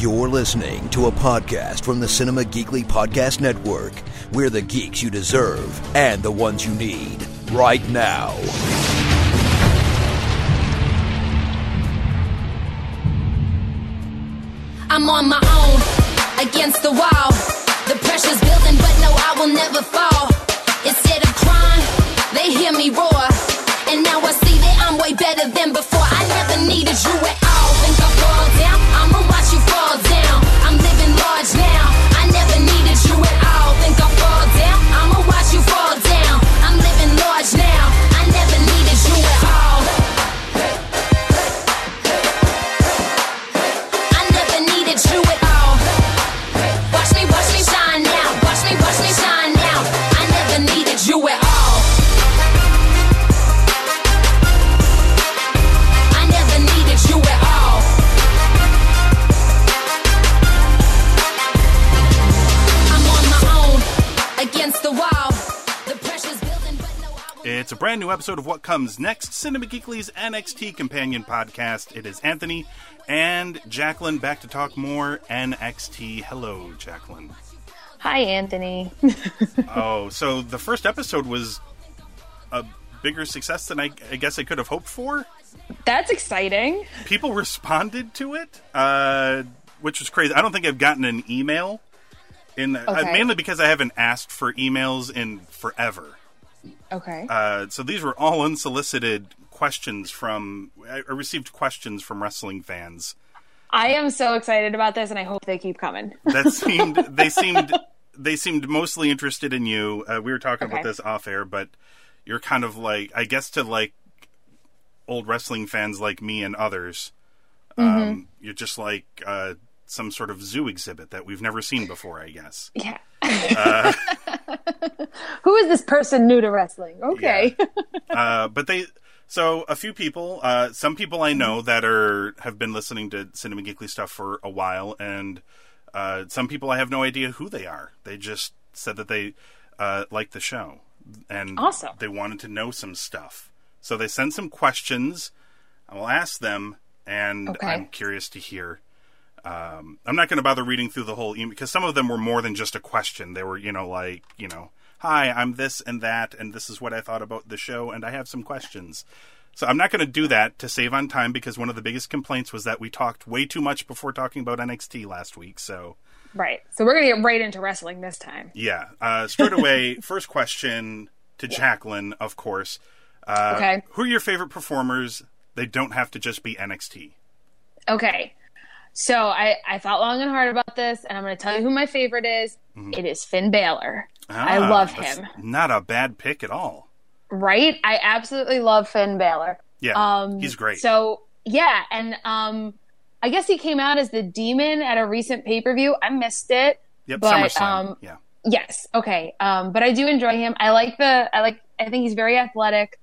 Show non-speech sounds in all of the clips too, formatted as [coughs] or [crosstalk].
You're listening to a podcast from the Cinema Geekly Podcast Network. We're the geeks you deserve and the ones you need right now. I'm on my own, against the wall. The pressure's building, but no, I will never fall. Instead of crying, they hear me roar. And now I see that I'm way better than before. I never needed you at all. Think I fall down? I'ma watch you fall down. It's a brand new episode of What Comes Next, Cinema Geekly's NXT companion podcast. It is Anthony and Jacqueline back to talk more NXT. Hello, Jacqueline. Hi, Anthony. [laughs] [laughs] Oh, so the first episode was a bigger success than I, I guess I could have hoped for. That's exciting. People responded to it, uh, which was crazy. I don't think I've gotten an email in uh, mainly because I haven't asked for emails in forever. Okay. Uh, so these were all unsolicited questions from. I received questions from wrestling fans I am so excited about this, and I hope they keep coming. [laughs] that seemed they [laughs] seemed they seemed mostly interested in you. Uh, we were talking about this off air, but you're kind of like I guess to like old wrestling fans like me and others. Mm-hmm. Um, you're just like uh, some sort of zoo exhibit that we've never seen before. I guess. Yeah. Uh, [laughs] [laughs] Who is this person new to wrestling? Okay. uh, but they so a few people uh, some people i know that are have been listening to cinema geekly stuff for a while and uh, some people i have no idea who they are they just said that they uh, liked the show and Awesome. they wanted to know some stuff so they sent some questions i will ask them and Okay. i'm curious to hear um, i'm not going to bother reading through the whole email because some of them were more than just a question they were you know like you know hi i'm this and that and this is what i thought about the show and i have some questions so i'm not going to do that to save on time because one of the biggest complaints was that we talked way too much before talking about nxt last week so right. So we're gonna get right into wrestling this time. yeah uh, straight away [laughs] first question to jacqueline of course uh, Okay. who are your favorite performers they don't have to just be nxt Okay. So I I thought long and hard about this, and I'm gonna tell you who my favorite is. It is Finn Balor. I Ah, love that's him. not a bad pick at all Right? I absolutely love Finn Balor. yeah Um, he's great So yeah, and um, I guess he came out as the demon at a recent pay per view. I missed it. yep but, SummerSlam. um, yeah Yes. Okay. Um, but I do enjoy him. I like the. I like. I think he's very athletic.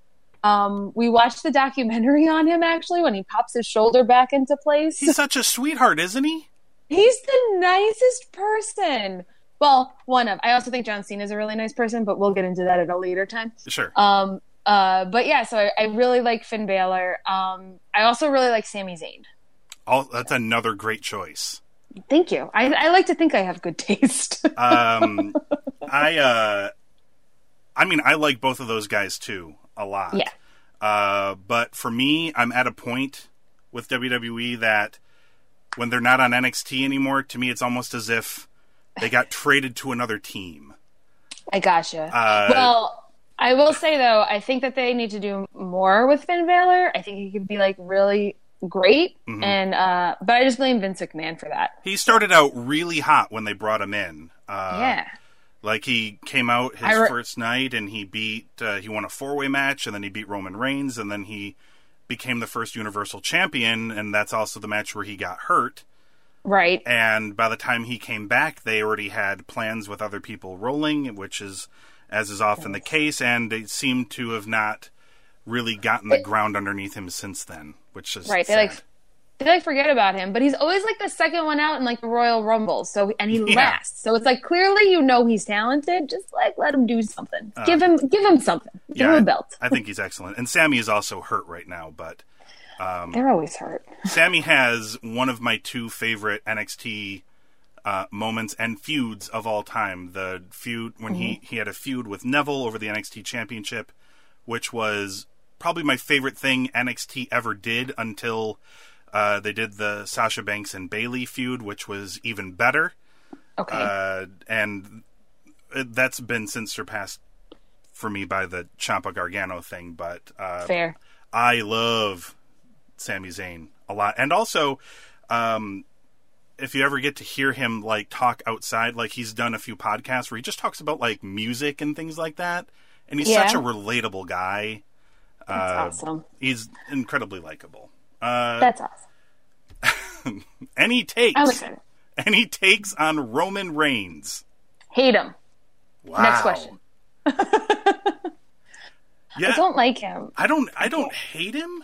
Um, we watched the documentary on him actually when he pops his shoulder back into place. he's such a sweetheart isn't he He's the nicest person. Well, one of. I also think John Cena is a really nice person, but we'll get into that at a later time. sure Um, uh, but yeah, so I, I really like Finn Balor. Um, I also really like Sami Zayn. All, that's another great choice. Thank you. I, I like to think I have good [laughs] taste. Um, I, uh, I mean, I like both of those guys too a lot. Yeah. Uh, but for me, I'm at a point with WWE that when they're not on NXT anymore, to me, it's almost as if they got traded to another team. I gotcha. Uh, well, I will say though, I think that they need to do more with Finn Balor. I think he could be like really great, Mm-hmm. and uh, but I just blame Vince McMahon for that. He started out really hot when they brought him in. Uh, yeah, Like he came out his re- first night and he beat uh, he won a four way match and then he beat Roman Reigns and then he became the first Universal Champion and that's also the match where he got hurt. right. And by the time he came back, they already had plans with other people rolling, which is as is often the case, and they seem to have not really gotten the ground underneath him since then, which is Right. They like they like forget about him, but he's always like the second one out in like the Royal Rumble. So and he Yeah. lasts. So it's like clearly you know he's talented. Just like let him do something. give him give him something. Give Uh, yeah, him a I- belt. I think he's excellent, and Sami is also hurt right now, but They're always hurt. Sami has one of my two favorite NXT uh, moments and feuds of all time. The feud when he he had a feud with Neville over the NXT Championship, which was probably my favorite thing NXT ever did until uh, they did the Sasha Banks and Bayley feud, which was even better. Okay. Uh, and it- that's been since surpassed for me by the Ciampa Gargano thing. But uh, Fair. I love Sami Zayn a lot, and also, um, if you ever get to hear him like talk outside, like he's done a few podcasts where he just talks about like music and things like that, and he's Yeah. such a relatable guy. That's awesome. He's incredibly likable. Uh, That's awesome. [laughs] any takes, any takes on Roman Reigns? Hate him. Wow. Next question. [laughs] Yeah, I don't like him. I don't. I don't hate him.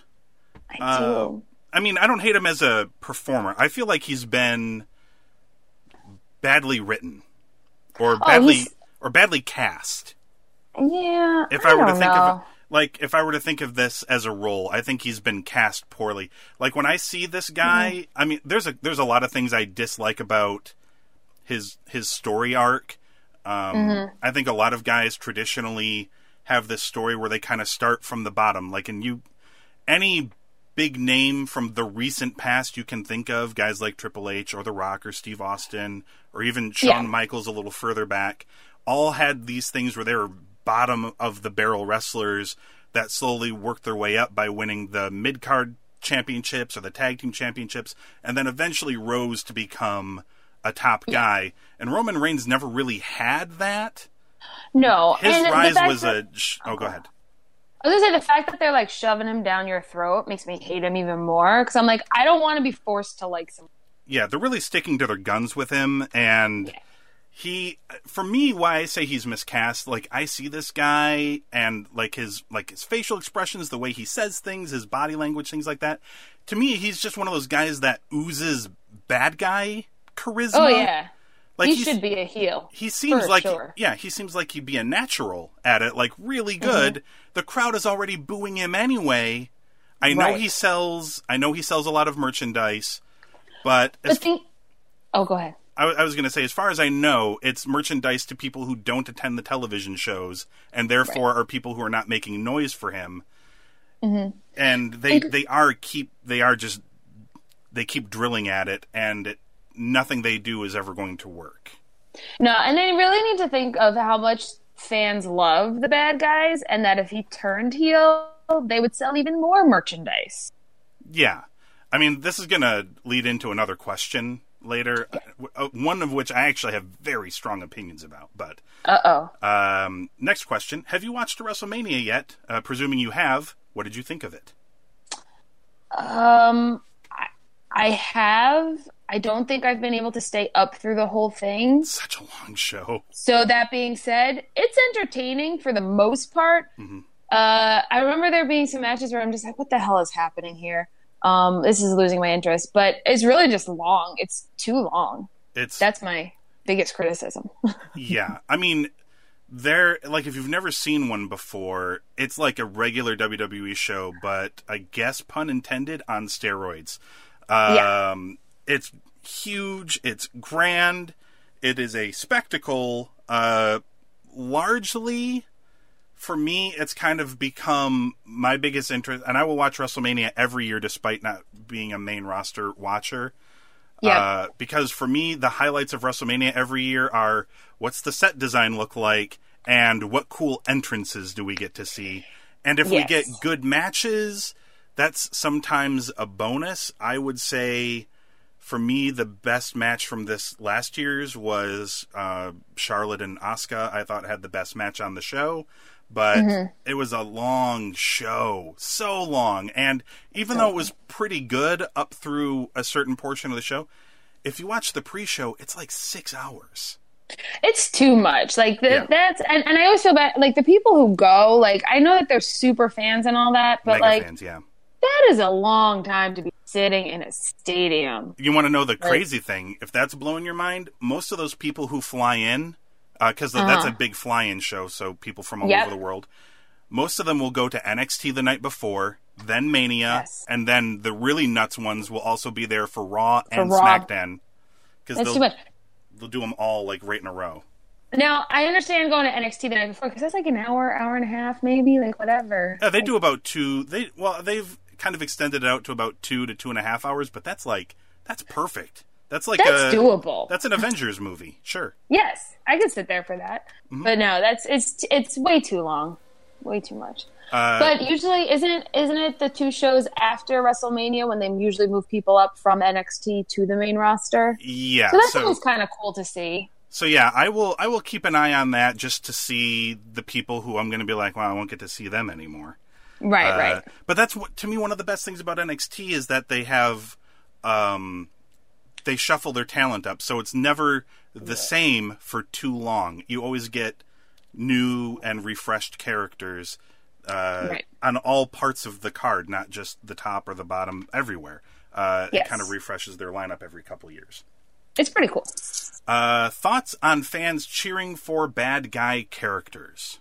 I Uh, do. I mean, I don't hate him as a performer. I feel like he's been badly written or badly Oh, he's- or badly cast. Yeah. If I, were to think know. of like if I were to think of this as a role, I think he's been cast poorly. Like when I see this guy, Mm-hmm. I mean, there's a there's a lot of things I dislike about his his story arc. Um, Mm-hmm. I think a lot of guys traditionally have this story where they kind of start from the bottom. Like, and you, any big name from the recent past you can think of, guys like Triple H or The Rock or Steve Austin or even Shawn Yeah. Michaels a little further back, all had these things where they were bottom of the barrel wrestlers that slowly worked their way up by winning the mid card championships or the tag team championships, and then eventually rose to become a top guy. And Roman Reigns never really had that. No. His and rise was that- a. Sh- oh, go ahead. I was gonna say the fact that they're like shoving him down your throat makes me hate him even more because I'm like I don't want to be forced to like some. Yeah, they're really sticking to their guns with him, and he, for me, why I say he's miscast. Like I see this guy, and like his like his facial expressions, the way he says things, his body language, things like that. To me, he's just one of those guys that oozes bad guy charisma. Oh yeah, like he should be a heel. He seems like sure. yeah, he seems like he'd be a natural at it, like really Mm-hmm. good. The crowd is already booing him anyway. I know Right. he sells. I know he sells a lot of merchandise, but But as, think. Oh, go ahead. I, I was going to say, as far as I know, it's merchandise to people who don't attend the television shows, and therefore are people who are not making noise for him. Mm-hmm. And they they are keep they are just they keep drilling at it, and it, nothing they do is ever going to work. No, and they really need to think of how much fans love the bad guys, and that if he turned heel, they would sell even more merchandise. Yeah. I mean, this is going to lead into another question later, uh, one of which I actually have very strong opinions about. But Uh oh. um, next question Have you watched a WrestleMania yet? Uh, presuming you have, what did you think of it? Um, I, I have. I don't think I've been able to stay up through the whole thing. Such a long show. So that being said, it's entertaining for the most part. Uh, I remember there being some matches where I'm just like, "What the hell is happening here?" Um, this is losing my interest, but it's really just long. It's too long. It's That's my biggest criticism. [laughs] yeah. I mean, they're like if you've never seen one before, it's like a regular WWE show, but I guess pun intended on steroids. Um, Yeah. It's huge. It's grand. It is a spectacle. Uh, largely, for me, it's kind of become my biggest interest, and I will watch WrestleMania every year, despite not being a main roster watcher. yeah, Uh, because for me, the highlights of WrestleMania every year are what's the set design look like and what cool entrances do we get to see. And if we get good matches, that's sometimes a bonus. I would say for me, the best match from this last year's was uh, Charlotte and Asuka. I thought had the best match on the show, but Mm-hmm. it was a long show, so long. And even though it was pretty good up through a certain portion of the show, if you watch the pre-show, it's like six hours. it's too much. Like the, Yeah. that's, and, and I always feel bad. Like the people who go, like I know that they're super fans and all that, but Mega like fans, yeah. that is a long time to be sitting in a stadium. You want to know the crazy thing? If that's blowing your mind, most of those people who fly in, Uh, because that's a uh-huh. big fly-in show, so people from all Yep. over the world, most of them will go to NXT the night before, then Mania, Yes. and then the really nuts ones will also be there for Raw and Raw. SmackDown because they'll they'll do them all like right in a row. Now I understand going to NXT the night before because that's like an hour, hour and a half, maybe like whatever. Yeah, they do about two. They well, they've kind of extended it out to about two to two and a half hours, but that's like that's perfect. That's like That's a doable. That's an Avengers movie, sure. Yes, I could sit there for that. Mm-hmm. But no, that's it's it's way too long, way too much. Uh, but usually, isn't isn't it the two shows after WrestleMania when they usually move people up from NXT to the main roster? yeah, So that's so sounds kind of cool to see. so yeah, I will I will keep an eye on that just to see the people who I'm going to be like, well, I won't get to see them anymore. Right, Uh, right. But that's what to me one of the best things about NXT is that they have um they shuffle their talent up so it's never the same for too long. You always get new and refreshed characters uh, Right. on all parts of the card, not just the top or the bottom, everywhere. Uh, It kind of refreshes their lineup every couple years. It's pretty cool. Uh, thoughts on fans cheering for bad guy characters?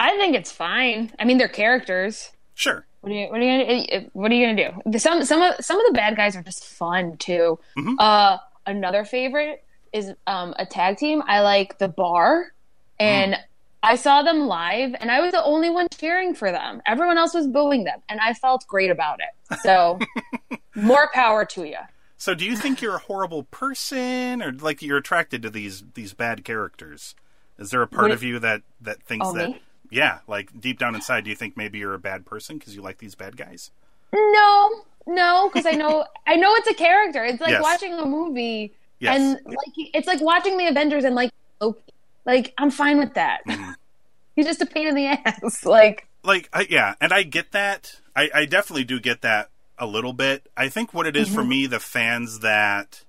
I think it's fine. I mean, they're characters. Sure. What are you what are you gonna what are you gonna do? Some some of some of the bad guys are just fun too. Mm-hmm. Uh, another favorite is um, a tag team. I like the Bar, and Mm. I saw them live, and I was the only one cheering for them. Everyone else was booing them, and I felt great about it. So, [laughs] more power to you. So, do you think you're a horrible person, or like you're attracted to these these bad characters? Is there a part What- of you that that thinks Oh, that, me? Yeah, like deep down inside, do you think maybe you're a bad person because you like these bad guys? No, no, because I know I know it's a character. It's like Yes. watching a movie, Yes. and like it's like watching the Avengers and like Loki. Like I'm fine with that. Mm-hmm. [laughs] He's just a pain in the ass. [laughs] Like like I, yeah and i get that I, I definitely do get that a little bit i think what it is for me the fans that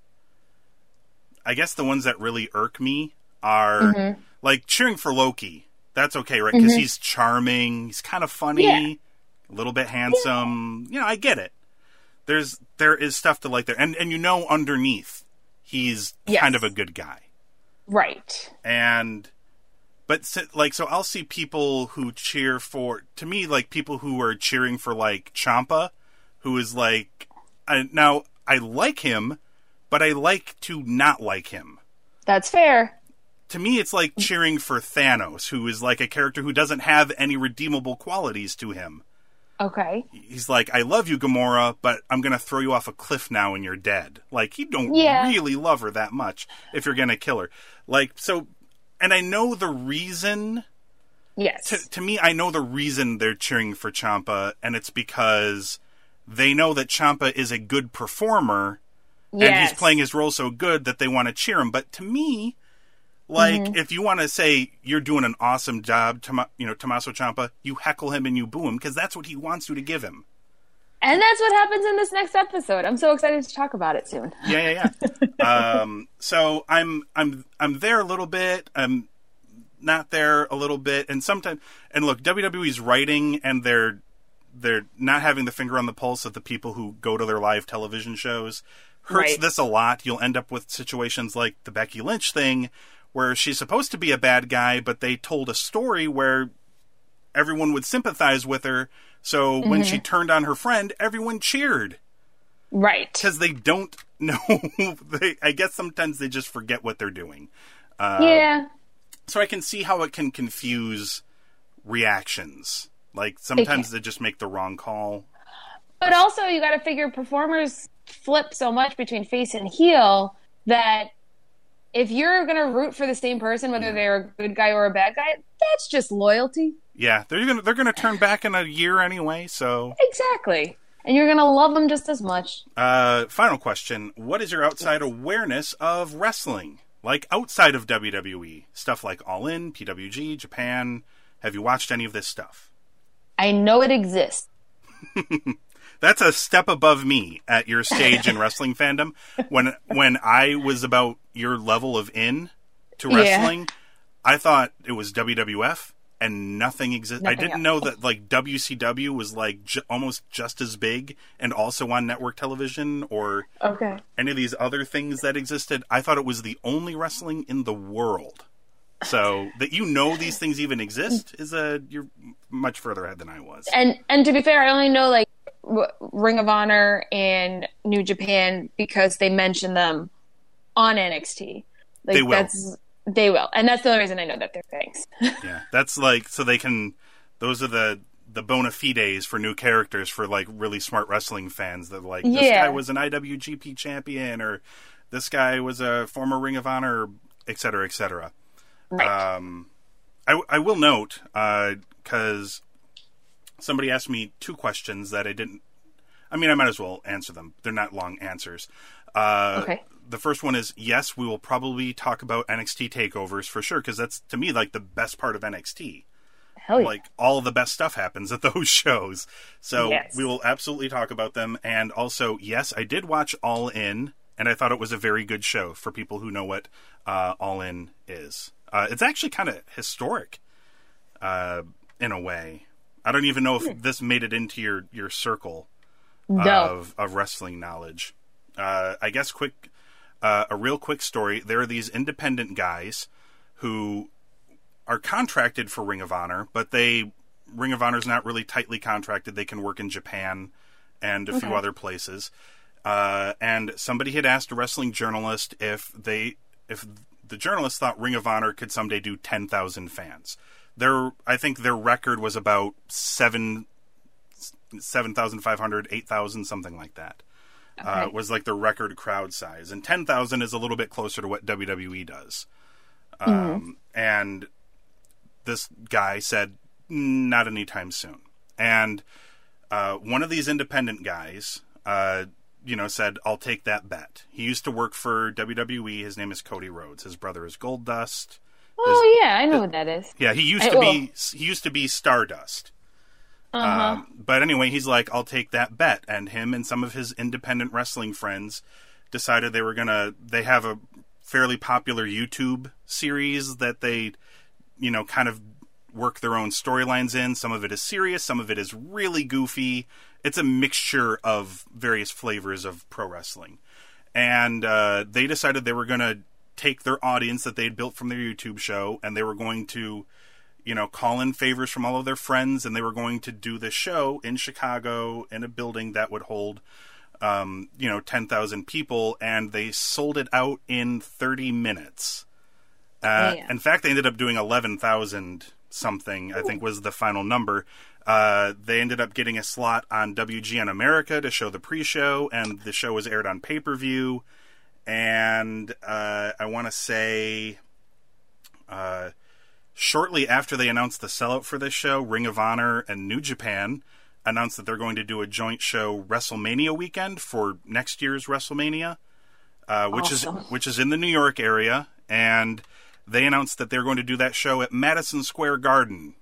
i guess the ones that really irk me are like cheering for loki that's okay right because mm-hmm. he's charming he's kind of funny Yeah. a little bit handsome Yeah. you know i get it there's there is stuff to like there and and you know underneath he's Yes. kind of a good guy right. and but like so i'll see people who cheer for to me like people who are cheering for like ciampa who is like I, now i like him but i like to not like him That's fair. To me it's like cheering for thanos who is like a character who doesn't have any redeemable qualities to him Okay. he's like i love you gamora but i'm gonna throw you off a cliff now and you're dead like you don't Yeah. really love her that much if you're gonna kill her like so and i know the reason Yes. to, to me, I know the reason they're cheering for Ciampa, and it's because they know that Ciampa is a good performer, and he's playing his role so good that they want to cheer him. But to me, like Mm-hmm. if you want to say you're doing an awesome job, Toma, you know Tommaso Ciampa, you heckle him and you boo him because that's what he wants you to give him. And that's what happens in this next episode. I'm so excited to talk about it soon. Yeah, yeah, yeah. [laughs] um, so I'm I'm I'm there a little bit. I'm not there a little bit, and sometimes and look, WWE's writing and they're they're not having the finger on the pulse of the people who go to their live television shows hurts Right. this a lot. You'll end up with situations like the Becky Lynch thing, where she's supposed to be a bad guy, but they told a story where everyone would sympathize with her. So when she turned on her friend, everyone cheered Right. because they don't [laughs] know. they, I guess sometimes they just forget what they're doing. Uh, yeah. So I can see how it can confuse reactions. Like sometimes can. they just make the wrong call. But also, you got to figure performers flip so much between face and heel that if you're going to root for the same person, whether they're a good guy or a bad guy, that's just loyalty. Yeah, they're gonna they're gonna turn back in a year anyway. So, Exactly. And you're going to love them just as much. uh, final question: What is your outside awareness of wrestling? Like outside of WWE, stuff like All In, PWG, Japan. Have you watched any of this stuff? I know it exists. [laughs] That's a step above me at your stage in [laughs] wrestling fandom. When when I was about your level of in to Yeah. wrestling, I thought it was WWF and nothing existed. I didn't else. know that like WCW was like j- almost just as big and also on network television or Okay. any of these other things that existed. I thought it was the only wrestling in the world. So that you know these things even exist is a you're much further ahead than I was. And and to be fair, I only know like Ring of Honor and New Japan because they mention them on NXT. Like They will. that's they will, and that's the only reason I know that they're things. [laughs] Yeah, that's like so they can. Those are the the bona fides for new characters for like really smart wrestling fans. That like this Yeah. guy was an IWGP champion, or this guy was a former Ring of Honor, et cetera, et cetera. right. Um, I, I will note because somebody asked me two questions that I didn't. I mean, I might as well answer them. They're not long answers. Uh, Okay. The first one is yes, we will probably talk about NXT takeovers for sure because that's to me like the best part of NXT. Hell yeah. Like all the best stuff happens at [laughs] those shows. So Yes. we will absolutely talk about them. And also, yes, I did watch All In, and I thought it was a very good show for people who know what uh, All In is. Uh, it's actually kind of historic uh, in a way. I don't even know Hmm. if this made it into your, your circle no. of, of wrestling knowledge. Uh, I guess quick, uh, a real quick story. There are these independent guys who are contracted for Ring of Honor, but they Ring of Honor is not really tightly contracted. They can work in Japan and a few other places. Uh, and somebody had asked a wrestling journalist if they if the journalist thought Ring of Honor could someday do ten thousand fans. Their I think their record was about seven 7,500, 8,000, something like that. Uh, was like the record crowd size. And 10,000 is a little bit closer to what WWE does. Um, And this guy said, not anytime soon. And uh, one of these independent guys, uh, you know, said, I'll take that bet. He used to work for WWE. His name is Cody Rhodes. His brother is Goldust. Oh yeah, I know what that is. Yeah, he used I- to well- be he used to be Stardust. Uh-huh. Um, but anyway, he's like, I'll take that bet. And him and some of his independent wrestling friends decided they were gonna. They have a fairly popular YouTube series that they, you know, kind of work their own storylines in. Some of it is serious, some of it is really goofy. It's a mixture of various flavors of pro wrestling. And uh, they decided they were going to take their audience that they'd built from their YouTube show and they were going to, you know, call in favors from all of their friends and they were going to do this show in Chicago in a building that would hold um, you know, 10,000 people, and they sold it out in 30 minutes. Uh, Yeah. In fact, they ended up doing 11,000 something, I think was the final number. Uh, they ended up getting a slot on WGN America to show the pre show, and the show was aired on pay per view. And uh, I want to say uh, shortly after they announced the sellout for this show, Ring of Honor and New Japan announced that they're going to do a joint show WrestleMania weekend for next year's WrestleMania, uh, which Awesome. is which is in the New York area, and they announced that they're going to do that show at Madison Square Garden,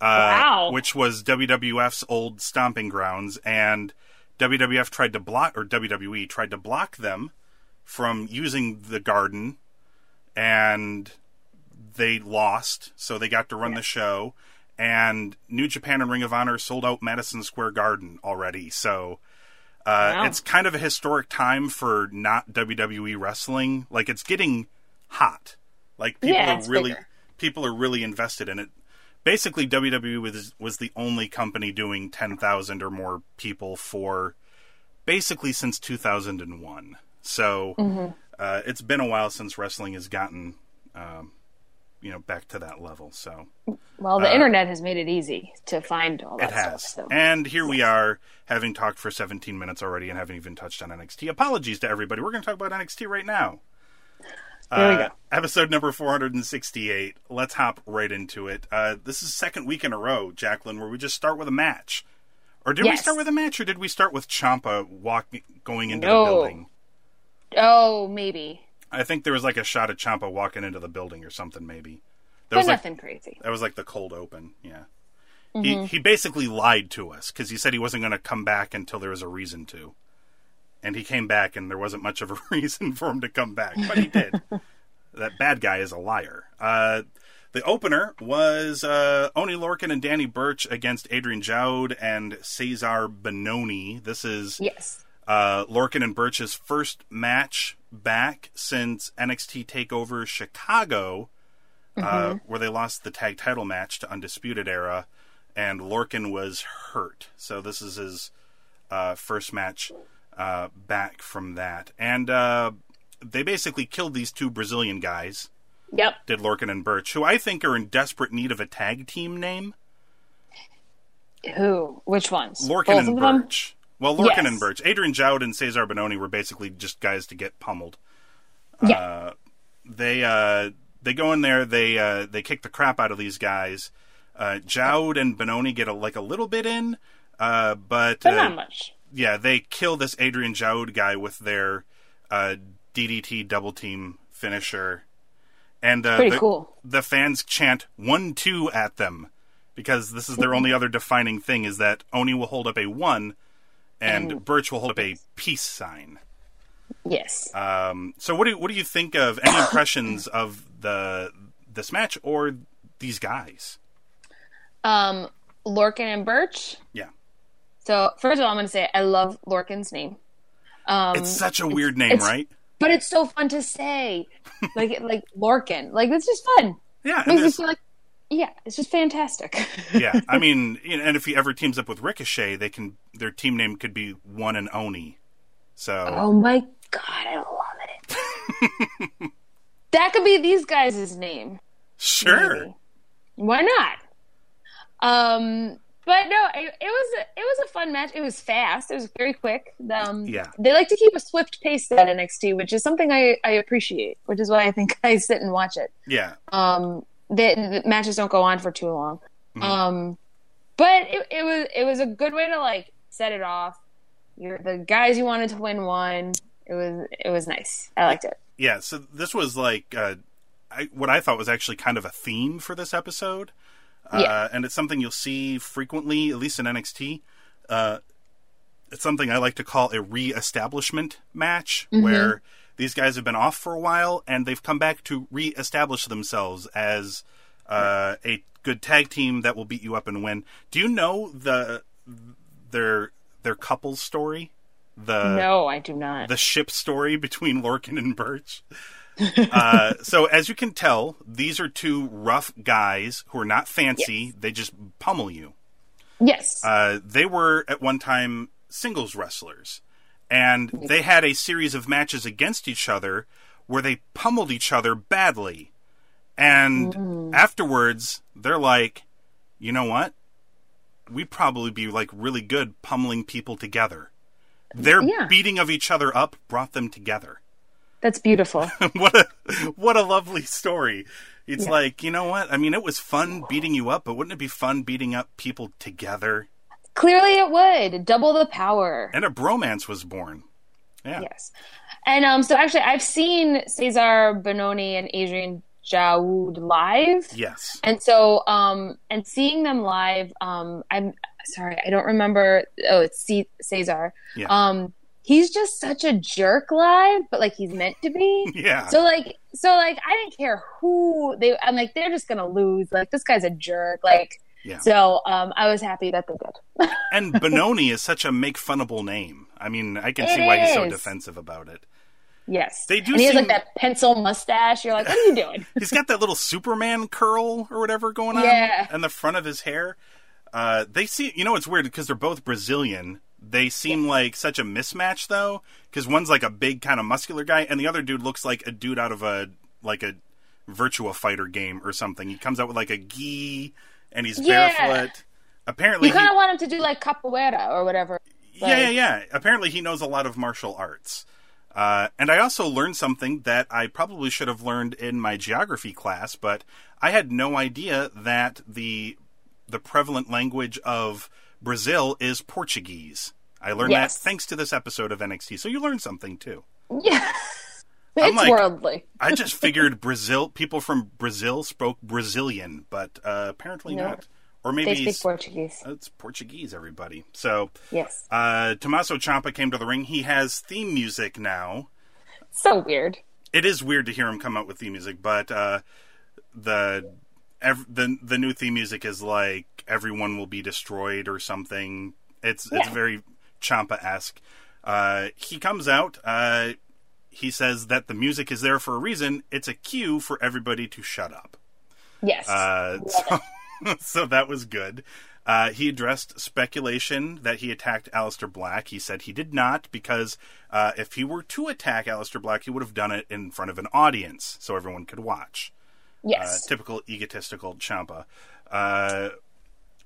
uh, Wow. which was WWF's old stomping grounds, and WWF tried to block or WWE tried to block them from using the garden, and they lost, so they got to run the show. And New Japan and Ring of Honor sold out Madison Square Garden already, so uh, Wow. it's kind of a historic time for not WWE wrestling. Like it's getting hot. Like people Yeah, are really bigger. people are really invested in it. Basically, WWE was was the only company doing ten thousand or more people for basically since two thousand and one. So Mm-hmm. uh, it's been a while since wrestling has gotten, um, you know, back to that level. So Well, the internet has made it easy to find all that Uh, it has. stuff. So. And here we are, having talked for 17 minutes already and haven't even touched on NXT. Apologies to everybody. We're going to talk about NXT right now. There we Uh. Episode number 468. Let's hop right into it. Uh, this is second week in a row, Jacqueline, where we just start with a match. Or did we start with a match, or did we start with Ciampa walking, going into No. the building? Oh, maybe, I think there was like a shot of Ciampa walking into the building or something, maybe. That but was like nothing crazy. That was like the cold open, yeah. Mm-hmm. He he basically lied to us because he said he wasn't going to come back until there was a reason to, and he came back and there wasn't much of a [laughs] reason for him to come back, but he did. [laughs] that bad guy is a liar. Uh, the opener was uh, Oni Lorcan and Danny Burch against Adrian Jaoude and Cesar Bononi. This is Yes. Uh, Lorcan and Burch's first match back since NXT Takeover Chicago, uh, where they lost the tag title match to Undisputed Era, and Lorcan was hurt. So this is his uh, first match uh, back from that, and uh, they basically killed these two Brazilian guys. Yep. Did Lorcan and Burch, who I think are in desperate need of a tag team name. Who? Which ones? Lorcan Both and of them? Well, Lorcan Yes. and Burch. Adrian Jaoude and Cesar Bononi were basically just guys to get pummeled. Yeah. Uh, they uh, they go in there. They uh, they kick the crap out of these guys. Uh, Jaoude and Bononi get a, like a little bit in, uh, but, but uh, not much. yeah, they kill this Adrian Jaoude guy with their uh, DDT double team finisher, and uh, Pretty the, cool. the fans chant one two at them because this is their only other defining thing is that Oni will hold up a one, and Burch will hold up a peace sign. Yes. Um, so what do what do you think of any [coughs] impressions of the this match or these guys? Um, Lorcan and Burch. Yeah, So first of all, I'm going to say I love Lorcan's name. Um, it's such a weird name, right? but it's so fun to say, [laughs] like like Lorcan. Like it's just fun. Yeah, Makes me feel like, yeah, it's just fantastic. [laughs] yeah. I mean, and if he ever teams up with Ricochet, they can their team name could be One and Oni. So oh my god, I love it. that could be these guys' name. sure, maybe. Why not? Um, but no, it, it was a, it was a fun match. It was fast. It was very quick. Um, Yeah. they like to keep a swift pace at NXT, which is something I, I appreciate. Which is why I think [laughs] I sit and watch it. yeah, Um, the, the matches don't go on for too long. Um, but it, it was it was a good way to like set it off. You're the guys you wanted to win won. It was it was nice. I liked it. yeah. So this was like uh, I, what I thought was actually kind of a theme for this episode, uh, Yeah. and it's something you'll see frequently, at least in NXT. Uh, it's something I like to call a re-establishment match, where these guys have been off for a while and they've come back to re-establish themselves as uh, a good tag team that will beat you up and win. Do you know the their their couples story? The no, I do not. the ship story between Lorcan and Burch. [laughs] uh, so as you can tell, these are two rough guys who are not fancy. They just pummel you. yes. Uh, they were at one time singles wrestlers, and they had a series of matches against each other where they pummeled each other badly. And mm. afterwards, they're like, you know what? We'd probably be like really good pummeling people together. Their Yeah. beating of each other up brought them together. That's beautiful. [laughs] what a what a lovely story. It's like, you know what? I mean, it was fun beating you up, but wouldn't it be fun beating up people together? Clearly, it would double the power. And a bromance was born. Yeah. Yes. And um, so actually, I've seen Cesar Bononi and Adrian Jaoude live. Yes. And so, um, and seeing them live, um, I'm sorry, I don't remember. Oh, it's C- Cesar. Yeah. Um, he's just such a jerk live, but like he's meant to be. [laughs] Yeah. So like, so like, I didn't care who they. I'm like, they're just gonna lose. Like this guy's a jerk. Like, Yeah. so um, I was happy that they did. [laughs] and Bononi is such a make funnable name. I mean, I can It see why he's so defensive about it. yes, They do And he has like that pencil mustache. You're like, what are you doing? [laughs] He's got that little Superman curl or whatever going on Yeah. in the front of his hair. Uh, they see, you know, it's weird because they're both Brazilian. They seem like such a mismatch though, because one's like a big kind of muscular guy, and the other dude looks like a dude out of a like a Virtua Fighter game or something. He comes out with like a gi, and he's Yeah. barefoot. Apparently, You kind of want him to do like capoeira or whatever. yeah, yeah, yeah. Apparently, he knows a lot of martial arts. Uh, and I also learned something that I probably should have learned in my geography class, but I had no idea that the the prevalent language of Brazil is Portuguese. I learned Yes. that thanks to this episode of NXT. So you learned something too. [laughs] Yeah. It's like- worldly. I just [laughs] figured Brazil people from Brazil spoke Brazilian, but uh, apparently No. not. Or They maybe speak it's, Portuguese. it's Portuguese. Everybody. So Yes. uh, Tommaso Ciampa came to the ring. He has theme music now. So weird. It is weird to hear him come out with theme music, but uh, the ev- the the new theme music is like "Everyone Will Be Destroyed" or something. It's it's very Ciampa esque. Uh, he comes out. Uh, he says that the music is there for a reason. It's a cue for everybody to shut up. Yes. Uh, so, [laughs] so that was good. Uh, he addressed speculation that he attacked Aleister Black. He said he did not because uh, if he were to attack Aleister Black, he would have done it in front of an audience so everyone could watch. Uh, Yes. typical egotistical Ciampa. Uh,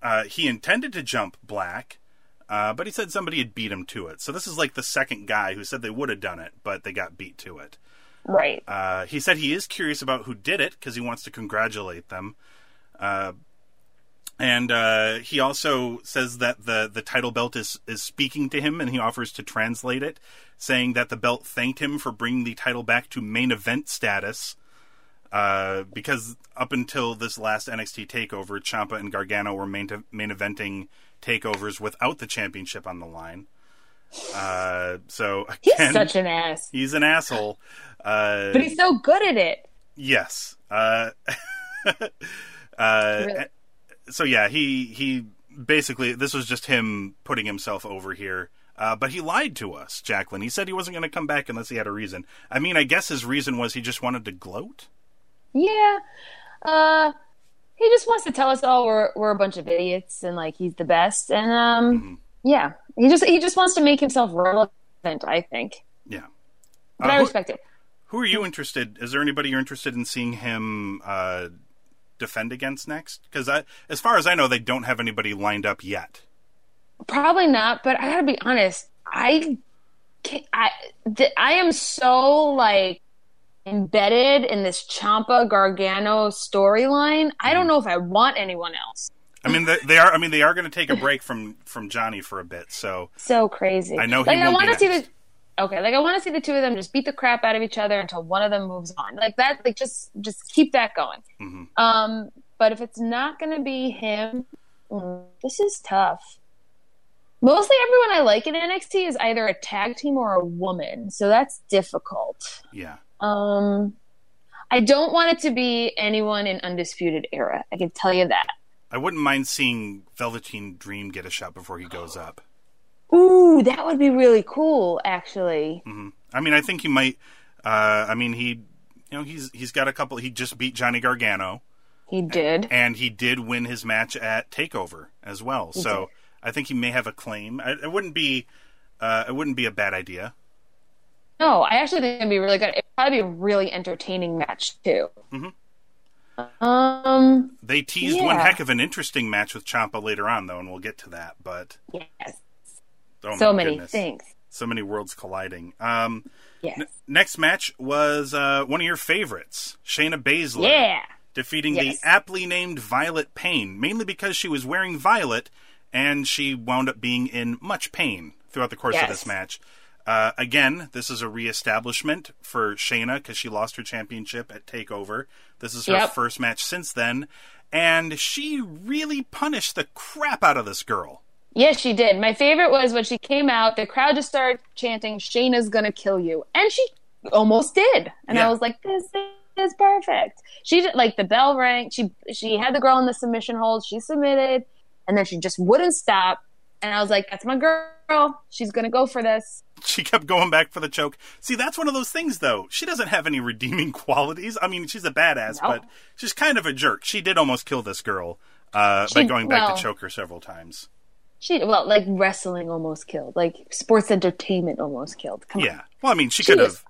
uh, he intended to jump Black, uh, but he said somebody had beat him to it. So this is like the second guy who said they would have done it, but they got beat to it. right. Uh, he said he is curious about who did it because he wants to congratulate them. Uh, and uh, he also says that the, the title belt is, is speaking to him and he offers to translate it, saying that the belt thanked him for bringing the title back to main event status. Uh, because up until this last NXT takeover, Ciampa and Gargano were main, main eventing takeovers without the championship on the line. Uh, so He's such an ass, he's an asshole. Uh, but he's so good at it. Yes. Uh, [laughs] uh, Really? So yeah, he he basically this was just him putting himself over here. Uh, but he lied to us, Jacqueline. He said he wasn't going to come back unless he had a reason. I mean, I guess his reason was he just wanted to gloat. Yeah. He just wants to tell us all we're we're a bunch of idiots and like he's the best. And um yeah. He just he just wants to make himself relevant, I think. Yeah. But Uh, I who- respect it. Who are you interested? Is there anybody you're interested in seeing him uh, defend against next? Because as far as I know, they don't have anybody lined up yet. Probably not, but I gotta be honest. I can't, I th- I am so like embedded in this Ciampa Gargano storyline. I Mm. don't know if I want anyone else. I mean, they, they are. I mean, they are going to take a break from from Johnny for a bit. So So crazy. I know like I want to see the okay. Like I want to see the two of them just beat the crap out of each other until one of them moves on. Like that. Like just just keep that going. Mm-hmm. Um, but if it's not going to be him, mm, this is tough. Mostly everyone I like in NXT is either a tag team or a woman, so that's difficult. yeah. Um, I don't want it to be anyone in Undisputed Era. I can tell you that. I wouldn't mind seeing Velveteen Dream get a shot before he goes up. Ooh, that would be really cool, actually. I mean, I think he might. Uh, I mean, he, you know, he's he's got a couple. He just beat Johnny Gargano, He did. and he did win his match at Takeover as well. So I think he may have a claim. I, it wouldn't be, uh, it wouldn't be a bad idea. No, I actually think it'd be really good. It'd probably be a really entertaining match too. Um. They teased one heck of an interesting match with Ciampa later on, though, and we'll get to that. But Yes. oh so many goodness. things. so many worlds colliding. Um, Yes. next match was uh, one of your favorites, Shayna Baszler. Yeah. defeating Yes. the aptly named Violet Payne, mainly because she was wearing violet and she wound up being in much pain throughout the course of this match. Uh, again, this is a reestablishment for Shayna because she lost her championship at Takeover. This is her Yep. first match since then, and she really punished the crap out of this girl. Yes, she did. My favorite was when she came out, the crowd just started chanting, Shayna's gonna kill you. And she almost did. And Yeah. I was like, this is perfect. She did, like, the bell rang. She, she had the girl in the submission hold. She submitted. And then she just wouldn't stop. And I was like, that's my girl. She's gonna go for this. [laughs] She kept going back for the choke. See, that's one of those things, though. She doesn't have any redeeming [laughs] qualities. I mean, she's a badass, No. but she's kind of a jerk. She did almost kill this girl uh, by going back well- to choke her several times. She, well, like wrestling almost killed. Like sports entertainment almost killed. Come on. Yeah. Well, I mean, she She could have.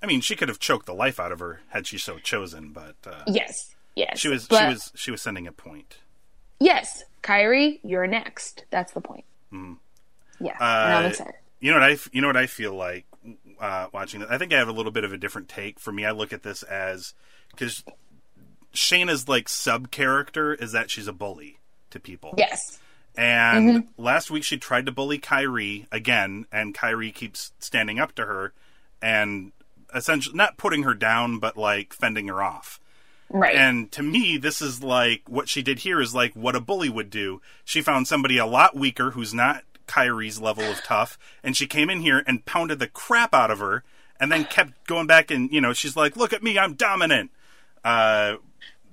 I mean, she could have choked the life out of her had she so chosen, but uh, Yes. Yes. she was But- she was she was sending a point. Yes, Kairi, you're next. That's the point. Yeah, and I'm Uh, excited. You know what I you know what I feel like uh, watching this. I think I have a little bit of a different take. For me, I look at this as because Shayna's like sub character is that she's a bully to people. Yes, And last week she tried to bully Kairi again, and Kairi keeps standing up to her and essentially not putting her down, but like fending her off. right. And to me, this is like what she did here is like what a bully would do. She found somebody a lot weaker who's not Kairi's level of tough, and she came in here and pounded the crap out of her, and then kept going back and you know she's like, "Look at me, I'm dominant." Uh,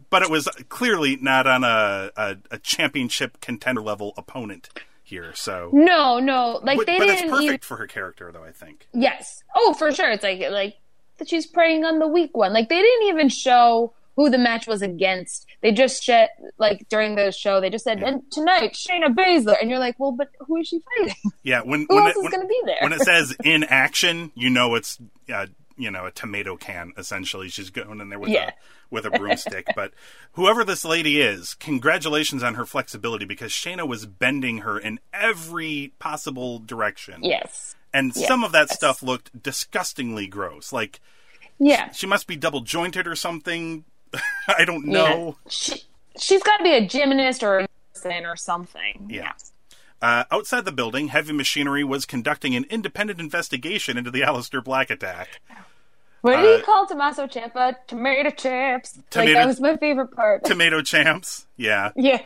but it was clearly not on a, a, a championship contender level opponent here. So, no, no, like but, they but it's didn't. perfect Even, for her character, though. I think. yes. Oh, for sure. It's like like that she's preying on the weak one. Like they didn't even show who the match was against. They just said like during the show, they just said, "And tonight, Shayna Baszler," and you're like, "Well, but who is she fighting? Yeah, when [laughs] Who when else it, is when, going to be there?" when it says [laughs] in action, you know it's uh, you know a tomato can. Essentially, she's going in there with Yeah. a with a [laughs] broomstick. but whoever this lady is, congratulations on her flexibility because Shayna was bending her in every possible direction. yes, and Yes. some of that stuff looked disgustingly gross. Like yeah, she must be double jointed or something. [laughs] I don't yeah. know. She she's got to be a gymnast or a person or something. Yeah. Uh, outside the building, Heavy Machinery was conducting an independent investigation into the Aleister Black attack. What did Uh, he call Tommaso Ciampa? Tomato chips. like Tomato- that was my favorite part. [laughs] Tomato champs, yeah. yeah.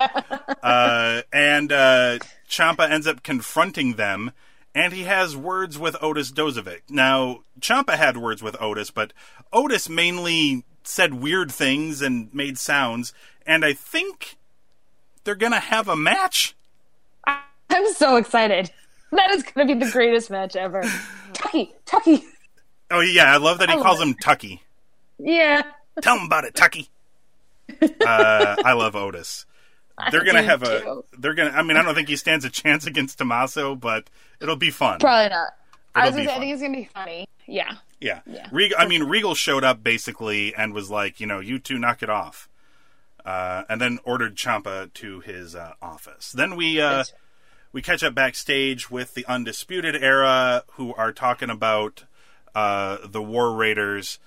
Uh, and uh, Ciampa ends up confronting them, and he has words with Otis Dozovic. Now, Ciampa had words with Otis, but Otis mainly said weird things and made sounds, and I think they're gonna have a match. [laughs] I'm so excited. That is going to be the greatest match ever. [sighs] Tucky, Tucky. Oh yeah, I love that he I calls it. him Tucky. Yeah. Tell him about it, Tucky. [laughs] Uh, I love Otis. They're gonna have a. too. They're gonna. I mean, I don't think he stands a chance against Tommaso, but it'll be fun. Probably not. I was gonna say, I think it's going to be funny. Yeah. Yeah. Yeah. Regal, I mean, Regal showed up basically and was like, you know, you two knock it off. Uh, and then ordered Ciampa to his uh, office. Then we uh, we catch up backstage with the Undisputed Era, who are talking about uh, the War Raiders.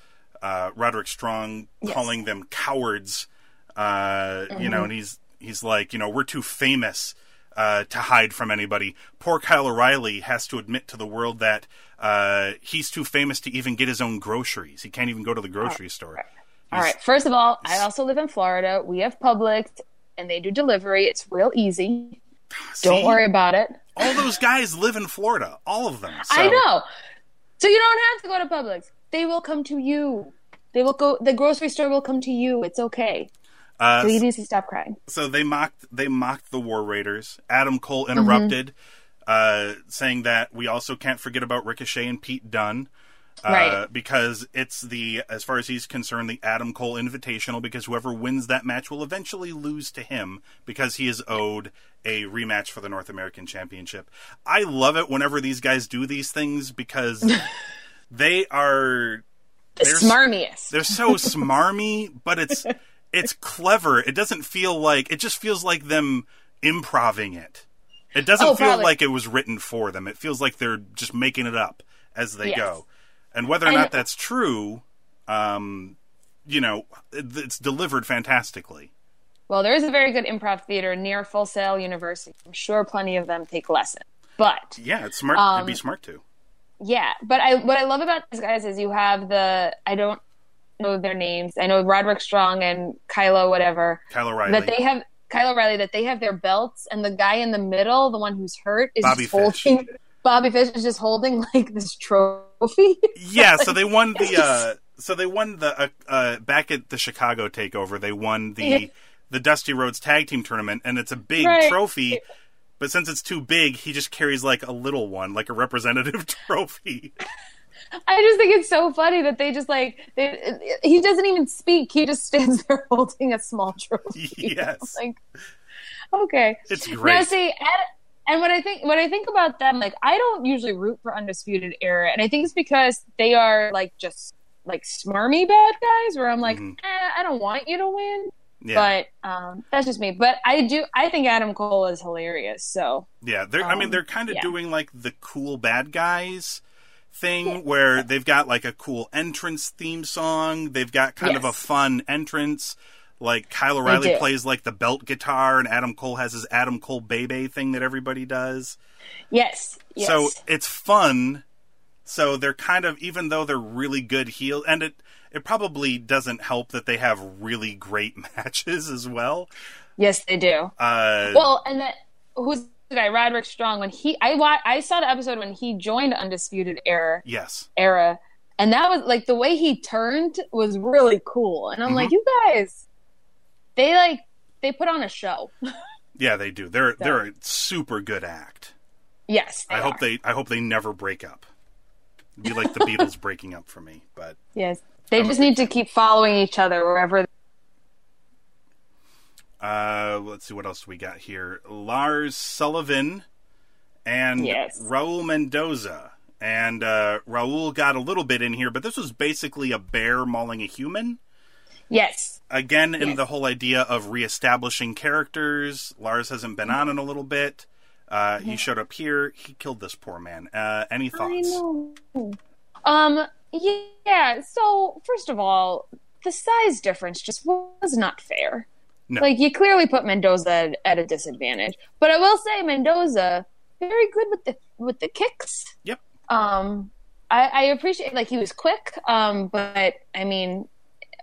Uh, Roderick Strong Yes. calling them cowards. Uh, You know, and he's he's like, you know, we're too famous uh, to hide from anybody. Poor Kyle O'Reilly has to admit to the world that uh, he's too famous to even get his own groceries. He can't even go to the grocery store. All right. First of all, I also live in Florida. We have Publix and they do delivery. It's real easy. Don't worry about it. All those guys live in Florida, all of them. So, I know. So you don't have to go to Publix. They will come to you. They will go. The grocery store will come to you. It's okay. Uh, So you need to stop crying. so they mocked they mocked the War Raiders. Adam Cole Mm-hmm. interrupted, uh, saying that we also can't forget about Ricochet and Pete Dunne. Uh, Right. Because it's the, as far as he's concerned, the Adam Cole Invitational. Because whoever wins that match will eventually lose to him because he is owed a rematch for the North American Championship. I love it whenever these guys do these things because [laughs] they are The There's- smarmiest. they're so smarmy, but it's [laughs] it's clever. It doesn't feel like it just feels like them improving it. It doesn't Oh, feel probably. like it was written for them. It feels like they're just making it up as they Yes. go. And whether or And- not that's true, um, you know, it- it's delivered fantastically. Well, there is a very good improv theater near Full Sail University. I'm sure plenty of them take lessons. But Yeah, it's smart. Um, It'd be smart to. yeah, but I what I love about these guys is you have the I don't know their names. I know Roderick Strong and Kylo whatever. Kyle O'Reilly. That they have Kyle O'Reilly that they have their belts and the guy in the middle, the one who's hurt, is Bobby just Fish. Bobby Fish is just holding like this trophy. [laughs] yeah, so they won [laughs] the uh so they won the uh, uh back at the Chicago takeover, they won the Yeah. the Dusty Rhodes tag team tournament and it's a big Right. trophy, but since it's too big, he just carries like a little one, like a representative [laughs] trophy. I just think it's so funny that they just like they, he doesn't even speak. He just stands [laughs] there holding a small trophy. yes. [laughs] like okay It's now great. see and, and when i think when i think about them like i don't usually root for undisputed era and i think it's because they are like just like smarmy bad guys where i'm like Mhm. eh, i don't want you to win yeah. but um that's just me but i do i think adam cole is hilarious so Yeah, they're. I mean, Um, they're kind of yeah. doing like the cool bad guys thing, where they've got like a cool entrance theme song. They've got kind of a fun entrance. Like Kyle O'Reilly plays like the belt guitar, and Adam Cole has his Adam Cole Bay Bay thing that everybody does. yes yes So it's fun. So they're kind of, even though they're really good heel, and it it probably doesn't help that they have really great [laughs] matches as well. yes they do Uh, well and that who's guy roderick strong when he i wa- i saw the episode when he joined undisputed era yes, era. And that was like the way he turned was really cool. And I'm like, Mm-hmm. you guys, they like they put on a show. [laughs] yeah, they do. They're they're a super good act. yes, I hope they I hope they never break up. It'd be like the [laughs] Beatles breaking up for me, but Yes, they just need to keep following each other wherever Uh, let's see what else we got here. Lars Sullivan and Yes. Raul Mendoza. And uh, Raul got a little bit in here, but this was basically a bear mauling a human. Yes. Again, in Yes. the whole idea of reestablishing characters. Lars hasn't been on in a little bit. Uh, he showed up here. He killed this poor man. Uh, any I thoughts? know. Um. Yeah. So first of all, the size difference just was not fair. No. Like you clearly put Mendoza at, a disadvantage. But I will say Mendoza very good with the with the kicks. Yep. Um. I, I appreciate like he was quick. Um. But I mean.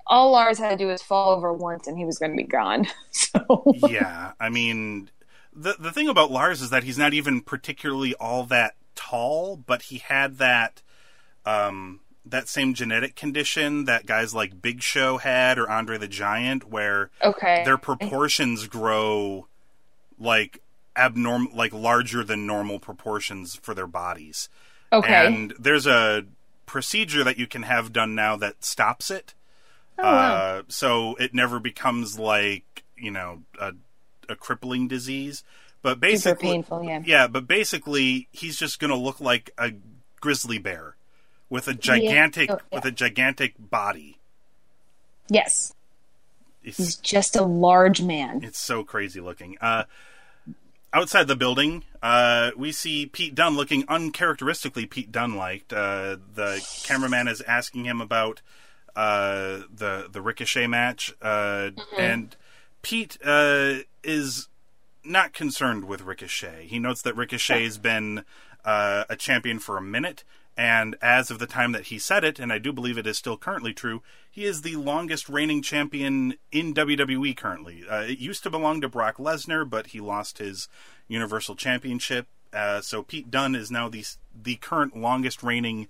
All Lars had to do was fall over once, and he was going to be gone. [laughs] So yeah, I mean, the the thing about Lars is that he's not even particularly all that tall, but he had that um that same genetic condition that guys like Big Show had or Andre the Giant, where okay, their proportions grow like abnormal, like larger than normal proportions for their bodies. okay. And there's a procedure that you can have done now that stops it. Oh, wow. Uh, so it never becomes like you know a, a crippling disease. But basically, painful. Yeah. yeah. But basically, he's just going to look like a grizzly bear with a gigantic Oh, yeah. with a gigantic body. Yes. It's, He's just a large man. it's so crazy looking. Uh, outside the building, uh, we see Pete Dunne looking uncharacteristically Pete Dunne like. Uh, the cameraman is asking him about uh, the the Ricochet match, uh, and Pete uh, is not concerned with Ricochet. He notes that Ricochet has been uh, a champion for a minute, and as of the time that he said it, and I do believe it is still currently true, he is the longest reigning champion in WWE currently. Uh, it used to belong to Brock Lesnar, but he lost his Universal Championship. Uh, so Pete Dunne is now the the current longest reigning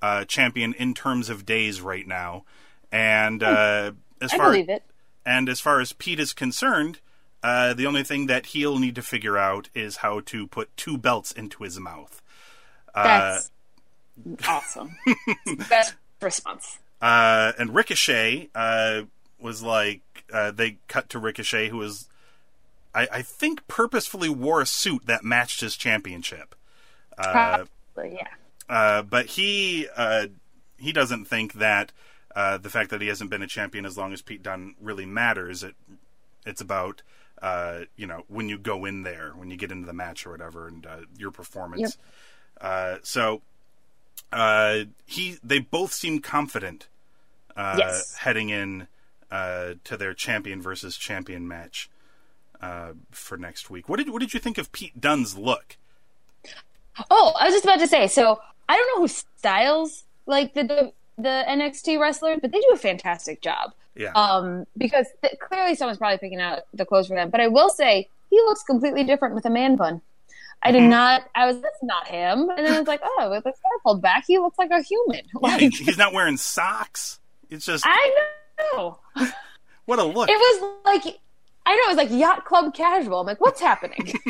uh, champion in terms of days right now. And uh, as I far believe it. and as far as Pete is concerned, uh, the only thing that he'll need to figure out is how to put two belts into his mouth. Uh, That's awesome. [laughs] Best response. uh, and Ricochet uh, was like, uh, they cut to Ricochet, who was, I, I think, purposefully wore a suit that matched his championship. Uh, Probably, yeah. Uh, but he uh, he doesn't think that uh, the fact that he hasn't been a champion as long as Pete Dunne really matters. It it's about uh, you know when you go in there, when you get into the match or whatever, and uh, your performance. Uh, so uh, he they both seem confident uh, Yes. heading in uh, to their champion versus champion match uh, for next week. What did what did you think of Pete Dunne's look? Oh, I was just about to say. So I don't know who styles like the the, the NXT wrestlers, but they do a fantastic job. Yeah. Um, because th- clearly someone's probably picking out the clothes for them. But I will say he looks completely different with a man bun. I did not. I was that's not him, and then I was like, oh, with the scarf pulled back, he looks like a human. Like, he- he's not wearing socks. It's just I know. [laughs] what a look. It was like I know it was like yacht club casual. I'm like, what's happening? [laughs]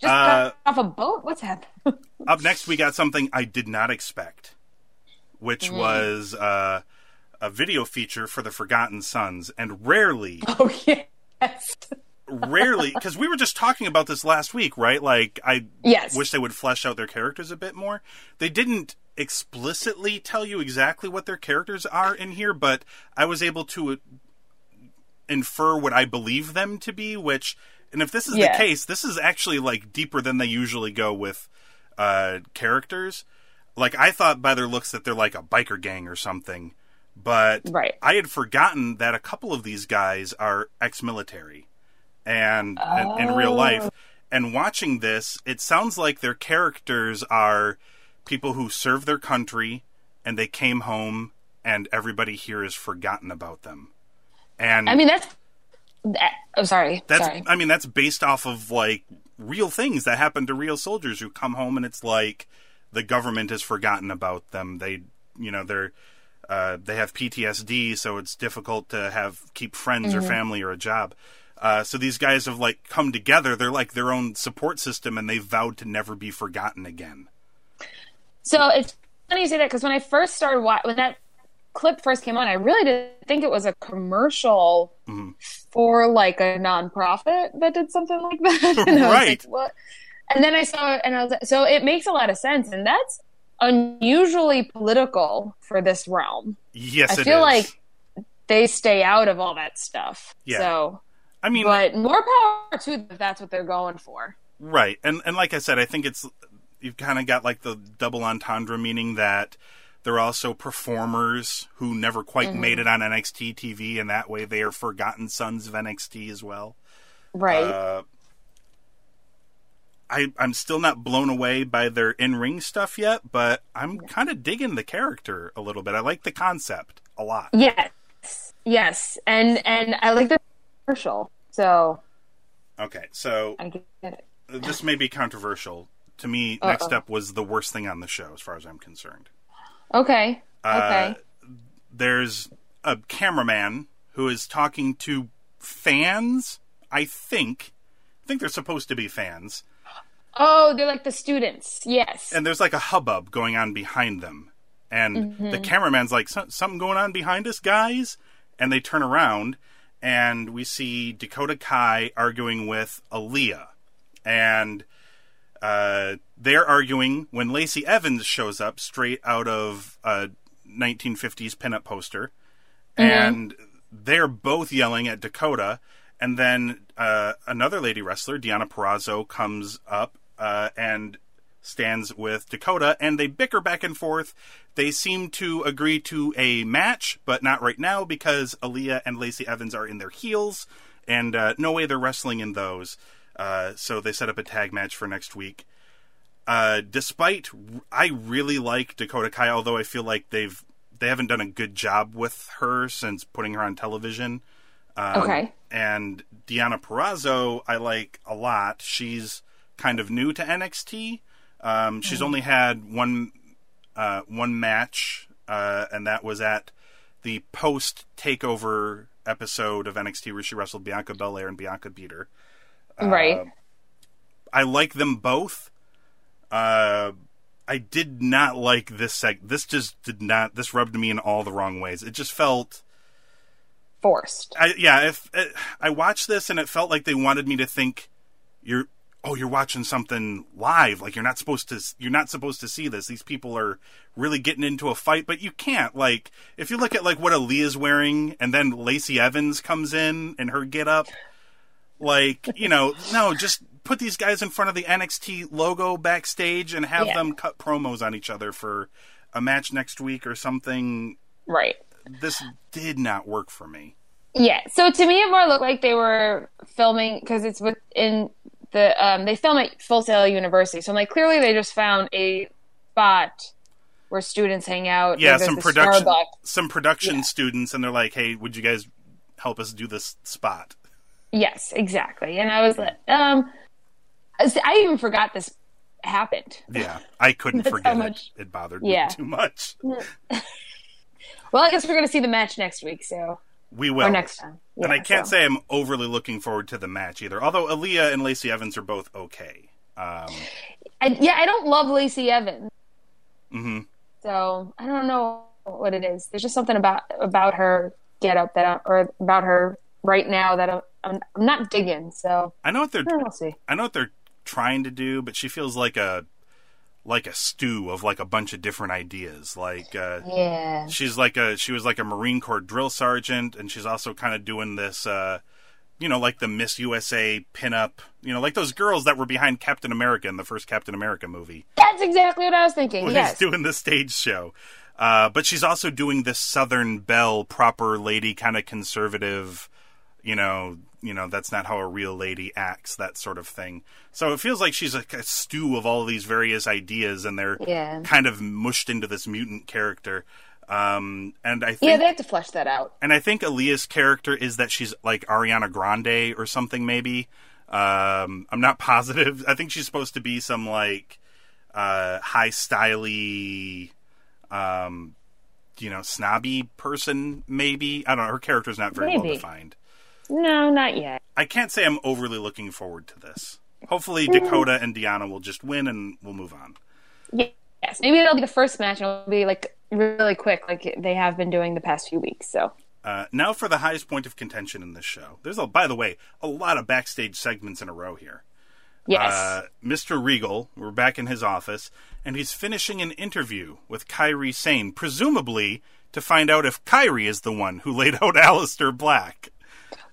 Just Uh, off a boat. What's happening? [laughs] Up next, we got something I did not expect, which Mm. was uh, a video feature for the Forgotten Sons, and rarely, oh yes, rarely, because we were just talking about this last week, right? Like, I yes. wish they would flesh out their characters a bit more. They didn't explicitly tell you exactly what their characters are in here, but I was able to uh, infer what I believe them to be, which, and if this is Yeah. the case, this is actually like deeper than they usually go with uh, characters. Like, I thought by their looks that they're like a biker gang or something, but Right. I had forgotten that a couple of these guys are ex and, and in real life. And watching this, it sounds like their characters are people who serve their country and they came home and everybody here has forgotten about them. And I mean, that's. That, oh, sorry. that's sorry. I mean that's based off of like real things that happen to real soldiers who come home and it's like the government has forgotten about them. They you know they're uh, they have PTSD, so it's difficult to have keep friends Mm-hmm. or family or a job. Uh, so these guys have like come together. They're like their own support system, and they vowed to never be forgotten again. So it's funny you say that because when I first started wa- when that clip first came on, I really didn't think it was a commercial Mm-hmm. for like a nonprofit that did something like that. [laughs] and Right. like, what? And then I saw it, and I was like, so it makes a lot of sense, and that's unusually political for this realm. Yes, I feel is. like they stay out of all that stuff. Yeah. So, I mean, but more power to them if that's what they're going for. Right, and and like I said, I think it's you've kind of got like the double entendre, meaning that they're also performers who never quite Mm-hmm. made it on NXT TV, and that way they are forgotten sons of NXT as well. Right. Uh, I I'm still not blown away by their in ring stuff yet, but I'm kind of digging the character a little bit. I like the concept a lot. yes. Yes. And and I like the commercial. So Okay, so I get it. this may be controversial. To me, next up was the worst thing on the show, as far as I'm concerned. Okay. Uh, Okay. there's a cameraman who is talking to fans. I think, I think they're supposed to be fans, oh, they're like the students. Yes. and there's like a hubbub going on behind them, and Mm-hmm. the cameraman's like, "So- "Something going on behind us, guys," and they turn around, and we see Dakota Kai arguing with Aliyah, and uh, they're arguing when Lacey Evans shows up straight out of a 1950s pinup poster, and they're both yelling at Dakota. And then uh, another lady wrestler, Deonna Purrazzo, comes up uh, and stands with Dakota, and they bicker back and forth. They seem to agree to a match, but not right now because Aliyah and Lacey Evans are in their heels, and uh, no way they're wrestling in those. Uh, so they set up a tag match for next week. Uh, despite I really like Dakota Kai, although I feel like they've they haven't done a good job with her since putting her on television. Um, Okay. And Deonna Purrazzo, I like a lot. She's kind of new to NXT. Um, she's only had one uh, one match, uh, and that was at the post takeover episode of NXT where she wrestled Bianca Belair and Bianca beat her. right. I like them both. Uh, I did not like this seg. This just did not. This rubbed me in all the wrong ways. It just felt. Forced. I, yeah, if it, I watched this and it felt like they wanted me to think you're oh you're watching something live like you're not supposed to you're not supposed to see this these people are really getting into a fight but you can't like if you look at like what Aliyah's wearing and then Lacey Evans comes in and her get up like you know no just put these guys in front of the NXT logo backstage and have Yeah. them cut promos on each other for a match next week or something Right. this did not work for me Yeah. So to me, it more looked like they were filming because it's within the um, they film at Full Sail University. So I'm like, clearly they just found a spot where students hang out. yeah some production Starbucks. some production Yeah. students and they're like hey would you guys help us do this spot Yes, exactly. And I was like, um, I even forgot this happened. yeah i couldn't [laughs] forget how it it bothered Yeah. me too much [laughs] Well, I guess we're going to see the match next week. So we will or next time. and i can't so. say i'm overly looking forward to the match either although aliyah and lacey evans are both okay um, I, yeah, I don't love Lacey Evans. mhm. So I don't know what it is. There's just something about about her get up that I, or about her right now that I'm, I'm, I'm not digging. So i know what they're we'll see. i know what they're trying to do but she feels like a like a stew of like a bunch of different ideas like uh Yeah. she's like a she was like a marine corps drill sergeant and she's also kind of doing this uh you know like the miss usa pinup you know like those girls that were behind captain america in the first captain america movie That's exactly what I was thinking. who's yes. doing the stage show uh but she's also doing this southern belle proper lady kind of conservative you know you know that's not how a real lady acts that sort of thing so it feels like she's like a stew of all these various ideas and they're Yeah. kind of mushed into this mutant character um and i think yeah, they have to flesh that out. and I think Aliyah's character is that she's like Ariana Grande or something, maybe. Um, I'm not [laughs] positive. I think she's supposed to be some like uh, high styly, um, you know, snobby person, maybe. I don't know. Her character's not very well defined. No, not yet. I can't say I'm overly looking forward to this. Hopefully, Dakota and Deonna will just win and we'll move on. Yes. Maybe it'll be the first match, and it'll be like really quick, like they have been doing the past few weeks. So Uh, now for the highest point of contention in this show. There's a, by the way, a lot of backstage segments in a row here. yes, Uh, Mr. Regal, we're back in his office, and he's finishing an interview with Kairi Sane, presumably to find out if Kairi is the one who laid out [laughs] Aleister Black.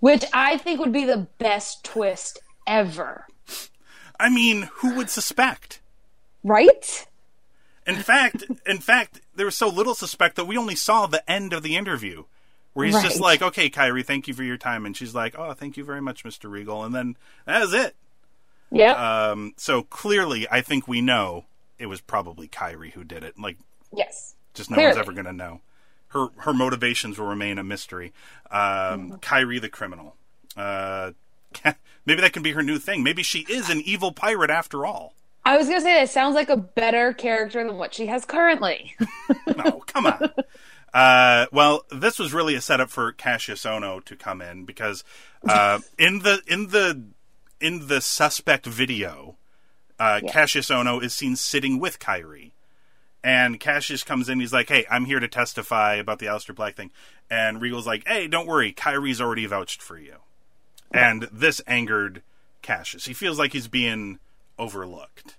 Which I think would be the best twist ever. I mean, who would suspect? Right? In fact, in fact, there was so little suspect that we only saw the end of the interview, where he's just like, "Okay, Kairi, thank you for your time," and she's like, "Oh, thank you very much, Mr. Regal," and then that is it. Yeah. Um, so clearly, I think we know it was probably Kairi who did it. Like, yes. just no one's ever going to know. Her her motivations will remain a mystery. Um, Mm-hmm. Kairi the criminal. Uh, [laughs] maybe that can be her new thing. Maybe she is an evil pirate after all. I was gonna say that sounds like a better character than what she has currently. [laughs] No, come on. Uh, well, this was really a setup for Kassius Ohno to come in because uh, [laughs] in the in the in the suspect video, uh, Kassius Ohno is seen sitting with Kairi, and Kassius comes in. He's like, "Hey, I'm here to testify about the Aleister Black thing," and Regal's like, "Hey, don't worry, Kairi's already vouched for you," and this angered Kassius. He feels like he's being overlooked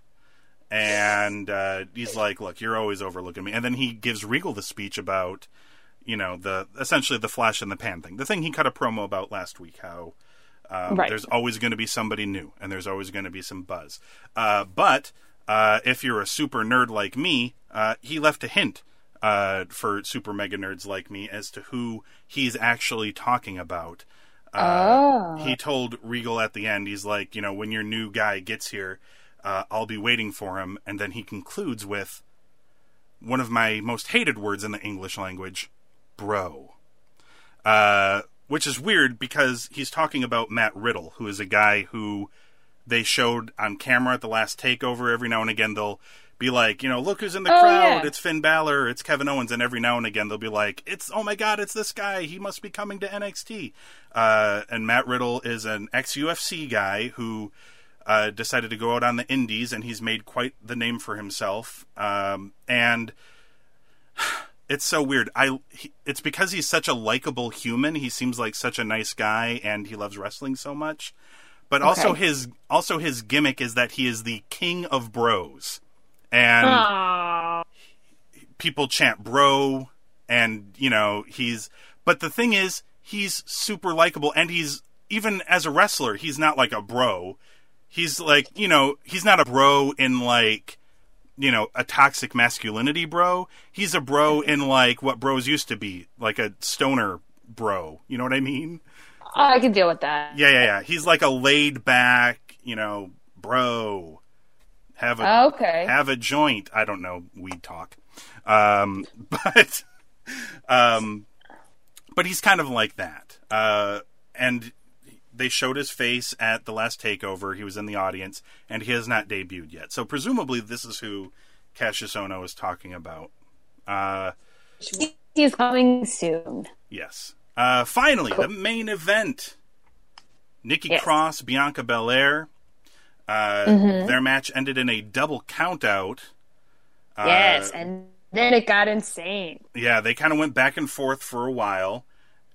and uh, he's like, "Look, you're always overlooking me." And then he gives Regal the speech about, you know, the essentially the flash in the pan thing, the thing he cut a promo about last week. How um, Right. there's always going to be somebody new, and there's always going to be some buzz. Uh, but uh, if you're a super nerd like me, uh, he left a hint uh, for super mega nerds like me as to who he's actually talking about. Uh, He told Regal at the end, he's like, you know, when your new guy gets here, uh, I'll be waiting for him. And then he concludes with one of my most hated words in the English language, bro. Uh, which is weird because he's talking about Matt Riddle, who is a guy who they showed on camera at the last takeover. Every now and again, they'll be like, you know, look who's in the Oh, crowd. yeah. It's Finn Balor. It's Kevin Owens. And every now and again, they'll be like, it's, oh my God, it's this guy. He must be coming to NXT. Uh, and Matt Riddle is an ex UFC guy who uh, decided to go out on the indies, and he's made quite the name for himself. Um, and [sighs] it's so weird. I he, it's because he's such a likable human. He seems like such a nice guy, and he loves wrestling so much. But also his also his gimmick is that he is the king of bros, and Aw. people chant bro, and you know he's. But the thing is, he's super likable, and he's even as a wrestler, he's not like a bro. He's like you know he's not a bro in like you know, a toxic masculinity bro. He's a bro mm-hmm. in like what bros used to be, like a stoner bro. You know what I mean? I can deal with that. Yeah, yeah, yeah. He's like a laid back, you know, bro. Have a Okay. have a joint. I don't know weed talk, um, [laughs] but um, but he's kind of like that. Uh, and they showed his face at the last takeover. He was in the audience, and he has not debuted yet. So presumably, this is who Kassius Ohno is talking about. Uh, He's coming soon. yes. Uh, finally, the main event: Nikki Yes. Cross, Bianca Belair. Uh, Mm-hmm. Their match ended in a double countout. Uh, yes, and then it got insane. yeah, they kind of went back and forth for a while,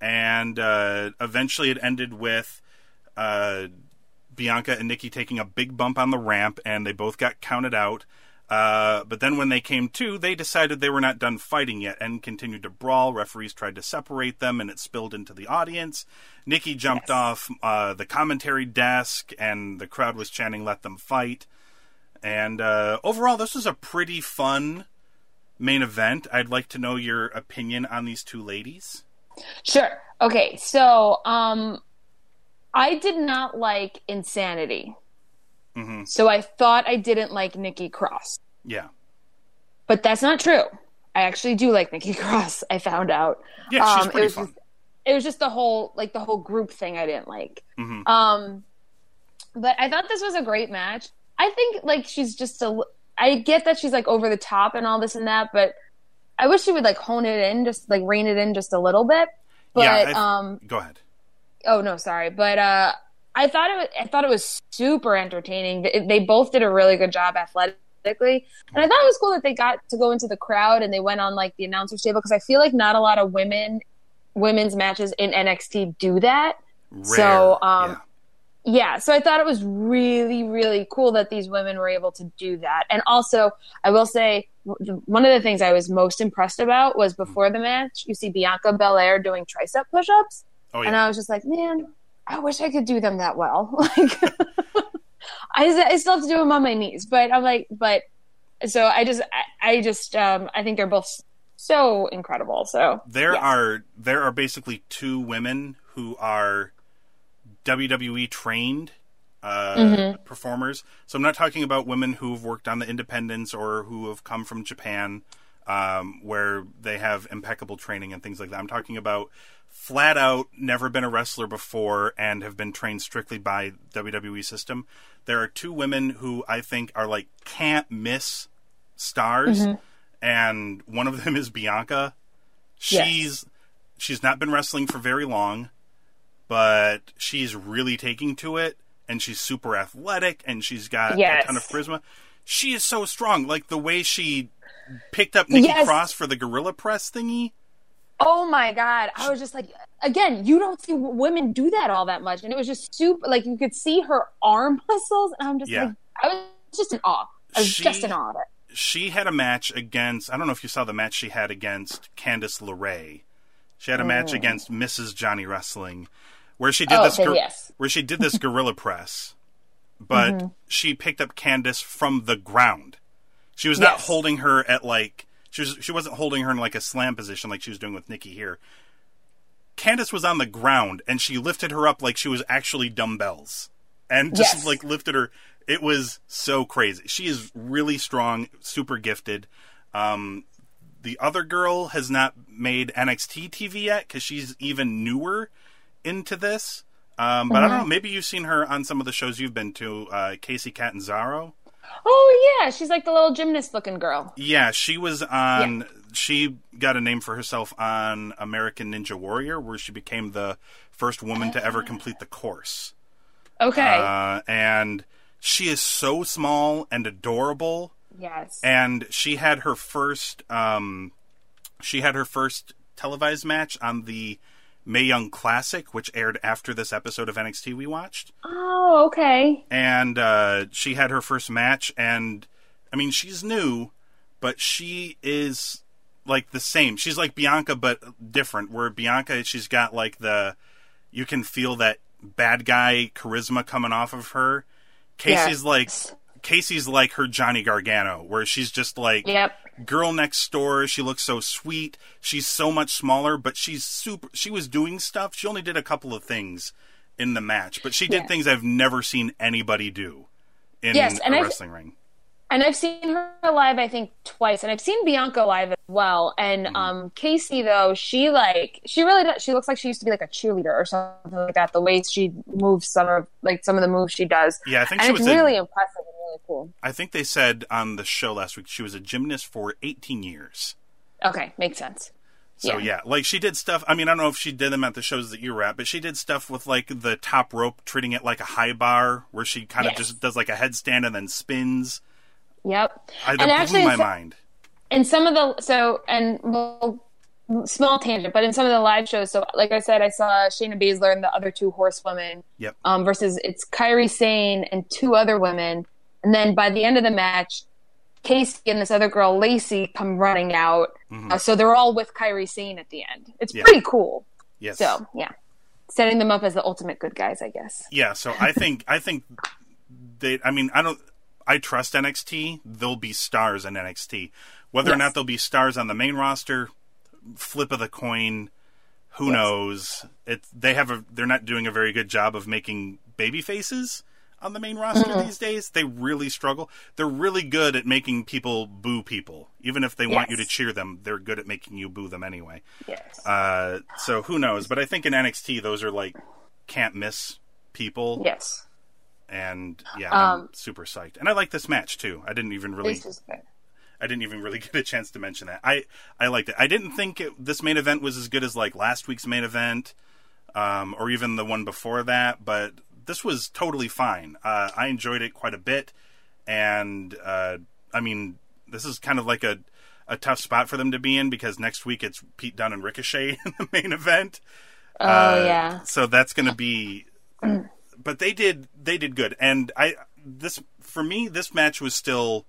and uh, eventually it ended with uh, Bianca and Nikki taking a big bump on the ramp, and they both got counted out. Uh, but then when they came to, they decided they were not done fighting yet and continued to brawl. Referees tried to separate them, and it spilled into the audience. Nikki jumped Yes. off uh, the commentary desk, and the crowd was chanting, "Let them fight." And uh, overall, this was a pretty fun main event. I'd like to know your opinion on these two ladies. Sure. Okay, so um I did not like Insanity. Mhm. So I thought I didn't like Nikki Cross. Yeah, But that's not true. I actually do like Nikki [laughs] Cross, I found out. yeah, she's Um, it pretty was fun. just it was just the whole like the whole group thing I didn't like. Mhm. Um but I thought this was a great match. I think like she's just a. I get that she's like over the top and all this and that, but I wish she would like hone it in, just like rein it in just a little bit. But Yeah, I- um Go ahead. oh no, sorry. But uh I thought it was, I thought it was super entertaining. They, they both did a really good job athletically. And I thought it was cool that they got to go into the crowd and they went on like the announcer's table because I feel like not a lot of women women's matches in NXT do that. Rare. So, um, yeah. yeah, so I thought it was really, really cool that these women were able to do that. And also, I will say, one of the things I was most impressed about was before the match, you see Bianca Belair doing tricep push ups. Oh And. I was just like, man, I wish I could do them that well. [laughs] Like, I, I still have to do them on my knees, but I'm like, but so I just, I, I just, um, I think they're both so incredible. So there yes. are there are basically two women who are WWE trained uh, Mm-hmm. performers. So I'm not talking about women who've worked on the independents or who have come from Japan, um, where they have impeccable training and things like that. I'm talking about flat out never been a wrestler before and have been trained strictly by WWE system. There are two women who I think are like can't miss stars, Mm-hmm. and one of them is Bianca. She's she's not been wrestling for very long, but she's really taking to it, and she's super athletic, and she's got Yes. a ton of charisma. She is so strong. Like the way she picked up Nikki Yes. Cross for the gorilla press thingy. Oh my god! I was just like, again, you don't see women do that all that much, and it was just super. Like you could see her arm muscles, and I'm just Yeah. like, I was just in awe. I was She- just in awe of it. she had a match against I don't know if you saw the match she had against Candice LeRae. She had a match against Mrs. Johnny Wrestling where she did Oh, this yes. where she did this [laughs] gorilla press. But Mm-hmm. she picked up Candice from the ground. She was not Yes. holding her at like she was she wasn't holding her in like a slam position like she was doing with Nikki here. Candice was on the ground and she lifted her up like she was actually dumbbells and just Yes. like lifted her. It was so crazy. She is really strong, super gifted. Um, the other girl has not made NXT TV yet because she's even newer into this. Um, but I don't know. Maybe you've seen her on some of the shows you've been to. Uh, Kacy Catanzaro. Oh yeah, she's like the little gymnast looking girl. Yeah, she was on. She got a name for herself on American Ninja Warrior, where she became the first woman to ever complete the course. Okay. Uh, and she is so small and adorable. yes. And she had her first. Um, she had her first televised match on the Mae Young Classic, which aired after this episode of NXT we watched. oh, okay. and uh, she had her first match and i mean she's new but she is like the same she's like bianca but different where bianca she's got like the you can feel that bad guy charisma coming off of her kacy's like kacy's like her johnny gargano where she's just like Yep. girl next door she looks so sweet she's so much smaller but she's super she was doing stuff she only did a couple of things in the match but she did Yeah. things i've never seen anybody do in Yes, a wrestling ring And I've seen her live, I think, twice, and I've seen Bianca live as well. And Mm-hmm. um, Kacy, though, she like she really does, she looks like she used to be like a cheerleader or something like that. The way she moves, some of like some of the moves she does, yeah i think and she it's was really a, impressive and really cool. i think they said on the show last week she was a gymnast for 18 years Okay, makes sense. So Yeah. yeah. like she did stuff. I mean, I don't know if she did them at the shows that you were at, but she did stuff with like the top rope, treating it like a high bar, where she kind of Yes. just does like a headstand and then spins. Yep. I, and actually, my so- mind. in some of the so and well, small tangent, but in some of the live shows, so like I said, I saw Shayna Baszler and the other two horsewomen. Yep. Um, versus it's Kairi Sane and two other women, and then by the end of the match, Kacy and this other girl Lacey come running out. Uh, so they're all with Kairi Sane at the end. It's Mm-hmm. Yeah. pretty cool. Yes. So yeah, setting them up as the ultimate good guys, I guess. Yeah, so I think I think they. I mean, I don't. I trust NXT. There'll be stars in NXT. Whether or not they'll be stars on the main roster, flip of the coin. Who Yes. knows? It. They have a. They're not doing a very good job of making baby faces on the main roster these days. They really struggle. They're really good at making people boo people, even if they want you to cheer them. They're good at making you boo them anyway. Yes. Uh, so who knows? But I think in NXT, those are like can't miss people yes. And yeah, I'm Um, super psyched. And I like this match too. I didn't even really, This is good. I didn't even really [laughs] get a chance to mention that. I I liked it. I didn't think it, this main event was as good as like last week's main event, um, or even the one before that. But this was totally fine. Uh, I enjoyed it quite a bit, and uh, I mean, this is kind of like a a tough spot for them to be in because next week it's Pete Dunne and Ricochet [laughs] in the main event. Oh Uh, yeah. So that's going to be. But they did they did good, and I this for me this match was still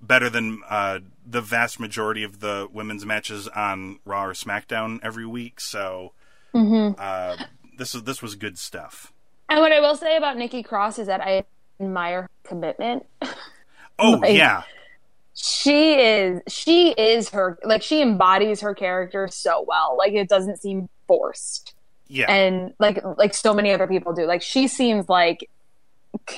better than uh, the vast majority of the women's matches on Raw or SmackDown every week. So uh, this is this was good stuff. And what I will say about Nikki Cross is that I admire her commitment. Oh [laughs] Like- yeah, she is she is her like she embodies her character so well. Like it doesn't seem forced. Yeah. And like like so many other people do. Like she seems like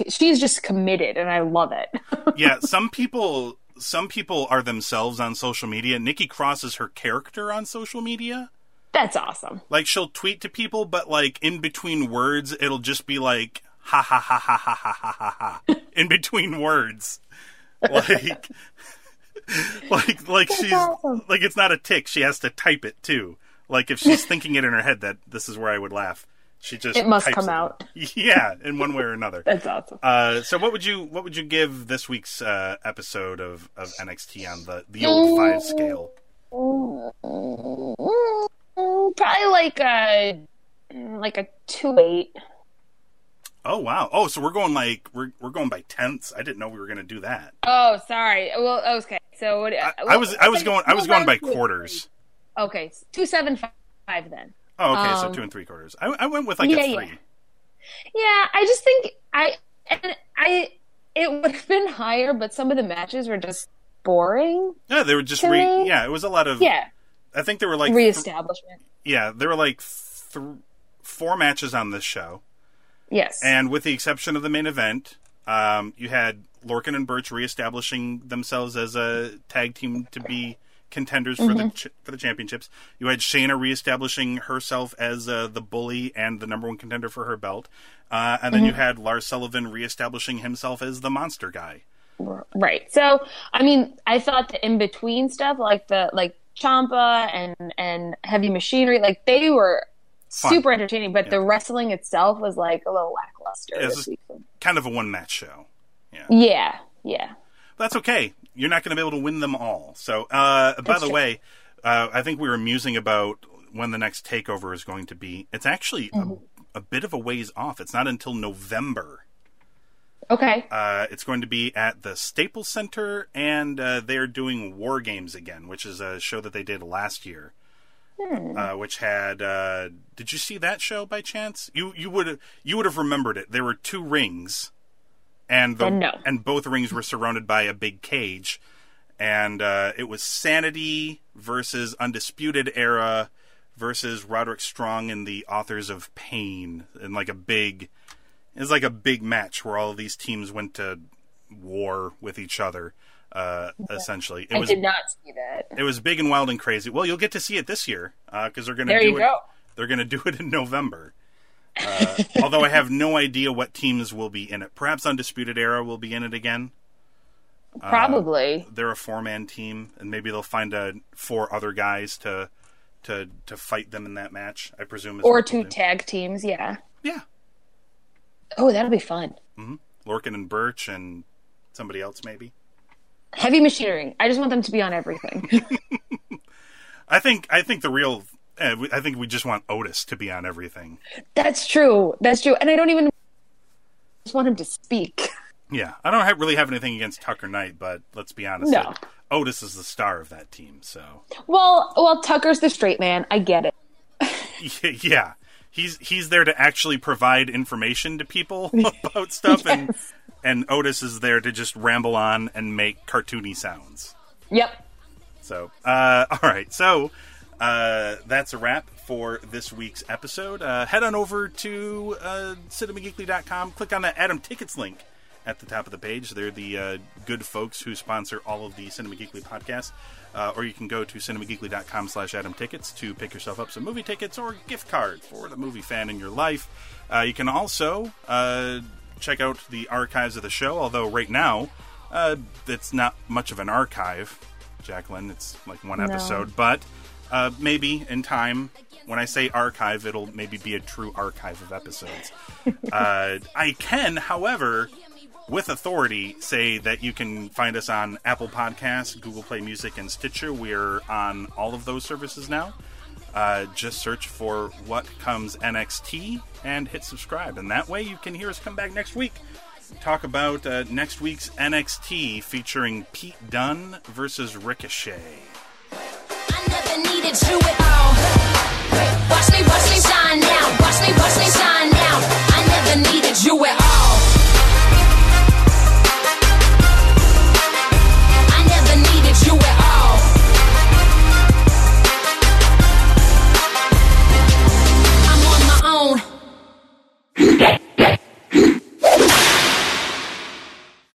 she's just committed and I love it. [laughs] yeah, some people some people are themselves on social media. Nikki Cross is her character on social media. That's awesome. Like she'll tweet to people, but like in between words, it'll just be like ha ha ha ha ha ha ha ha ha [laughs] in between words. Like [laughs] like like she's awesome. like it's not a tick. She has to type it too. Like if she's thinking it in her head that this is where I would laugh, she just It must come out. [laughs] Yeah, in one way or another. [laughs] That's awesome. Uh, so what would you what would you give this week's uh, episode of, of NXT on the the old five scale? Probably like a like a two eight. Oh wow! Oh, so we're going like we're we're going by tenths. I didn't know we were going to do that. Oh, sorry. Well, okay. So what, I, I was I was going I was going by quarters. Okay, two seven five then. Oh, okay, so Um, two and three quarters. I, I went with like yeah, a three. Yeah, I just think I and I it would have been higher, but some of the matches were just boring. Yeah, they were just re. Yeah, it was a lot of. Yeah, I think there were like th- reestablishment. yeah, there were like th- four matches on this show. Yes, And with the exception of the main event, um, you had Lorcan and Burch reestablishing themselves as a tag team to be contenders for the ch- for the championships. You had Shayna reestablishing herself as uh, the bully and the number one contender for her belt, uh, and then you had Lars Sullivan reestablishing himself as the monster guy. right. So I mean, I thought the in between stuff, like the like Ciampa and and Heavy Machinery, like they were Fun. super entertaining. But the wrestling itself was like a little lackluster Yeah, this this- week. Kind of a one match show. Yeah, yeah. That's okay. You're not going to be able to win them all. So, uh, by the true. way, uh, I think we were musing about when the next takeover is going to be. It's actually Mm-hmm. a, a bit of a ways off. It's not until November. Okay. Uh, it's going to be at the Staples Center, and uh, they're doing War Games again, which is a show that they did last year. Hmm. Uh, which had uh, did you see that show by chance? You you would you would have remembered it. There were two rings, and the no. and both rings were surrounded by a big cage, and uh, it was Sanity versus Undisputed Era versus Roderick Strong and the Authors of Pain, and like a big it was like a big match where all of these teams went to war with each other. Uh, essentially, it I was did not see that. it was big and wild and crazy. Well, you'll get to see it this year because they're going to There do you it. go. They're going to do it in November. Uh, [laughs] although I have no idea what teams will be in it. Perhaps Undisputed Era will be in it again. Uh, Probably. They're a four-man team, and maybe they'll find uh, four other guys to to to fight them in that match. I presume. Is or two tag teams, yeah. yeah, Oh, that'll be fun. Lorcan and Burch and somebody else maybe. Heavy machinery. I just want them to be on everything. [laughs] I think I think the real. Uh, I think we just want Otis to be on everything. That's true. That's true. And I don't even I just want him to speak. Yeah, I don't have, really have anything against Tucker Knight, but let's be honest. No. uh, Otis is the star of that team, so Well, well, Tucker's the straight man. I get it. [laughs] yeah, he's he's there to actually provide information to people [laughs] about stuff, and and Otis is there to just ramble on and make cartoony sounds. Yep. So, uh, [laughs] all right, so uh, that's a wrap for this week's episode. Uh, head on over to uh, cinemageekly.com, click on the Atom Tickets link at the top of the page. They're the uh, good folks who sponsor all of the Cinema Geekly podcasts. Uh, or you can go to cinemageekly.com slash Atom Tickets to pick yourself up some movie tickets or gift card for the movie fan in your life. Uh, you can also uh, check out the archives of the show, although right now uh, it's not much of an archive, Jacqueline. It's like one episode, but uh, maybe in time, when I say archive, it'll maybe be a true archive of episodes. [laughs] uh, I can, however, with authority, say that you can find us on Apple Podcasts, Google Play Music, and Stitcher. We're on all of those services now. Uh, just search for What Comes NXT and hit subscribe. And that way you can hear us come back next week. Talk about uh, next week's NXT featuring Pete Dunne versus Ricochet. Watch me, watch me shine now. Watch me, watch me shine now. I never needed you at all.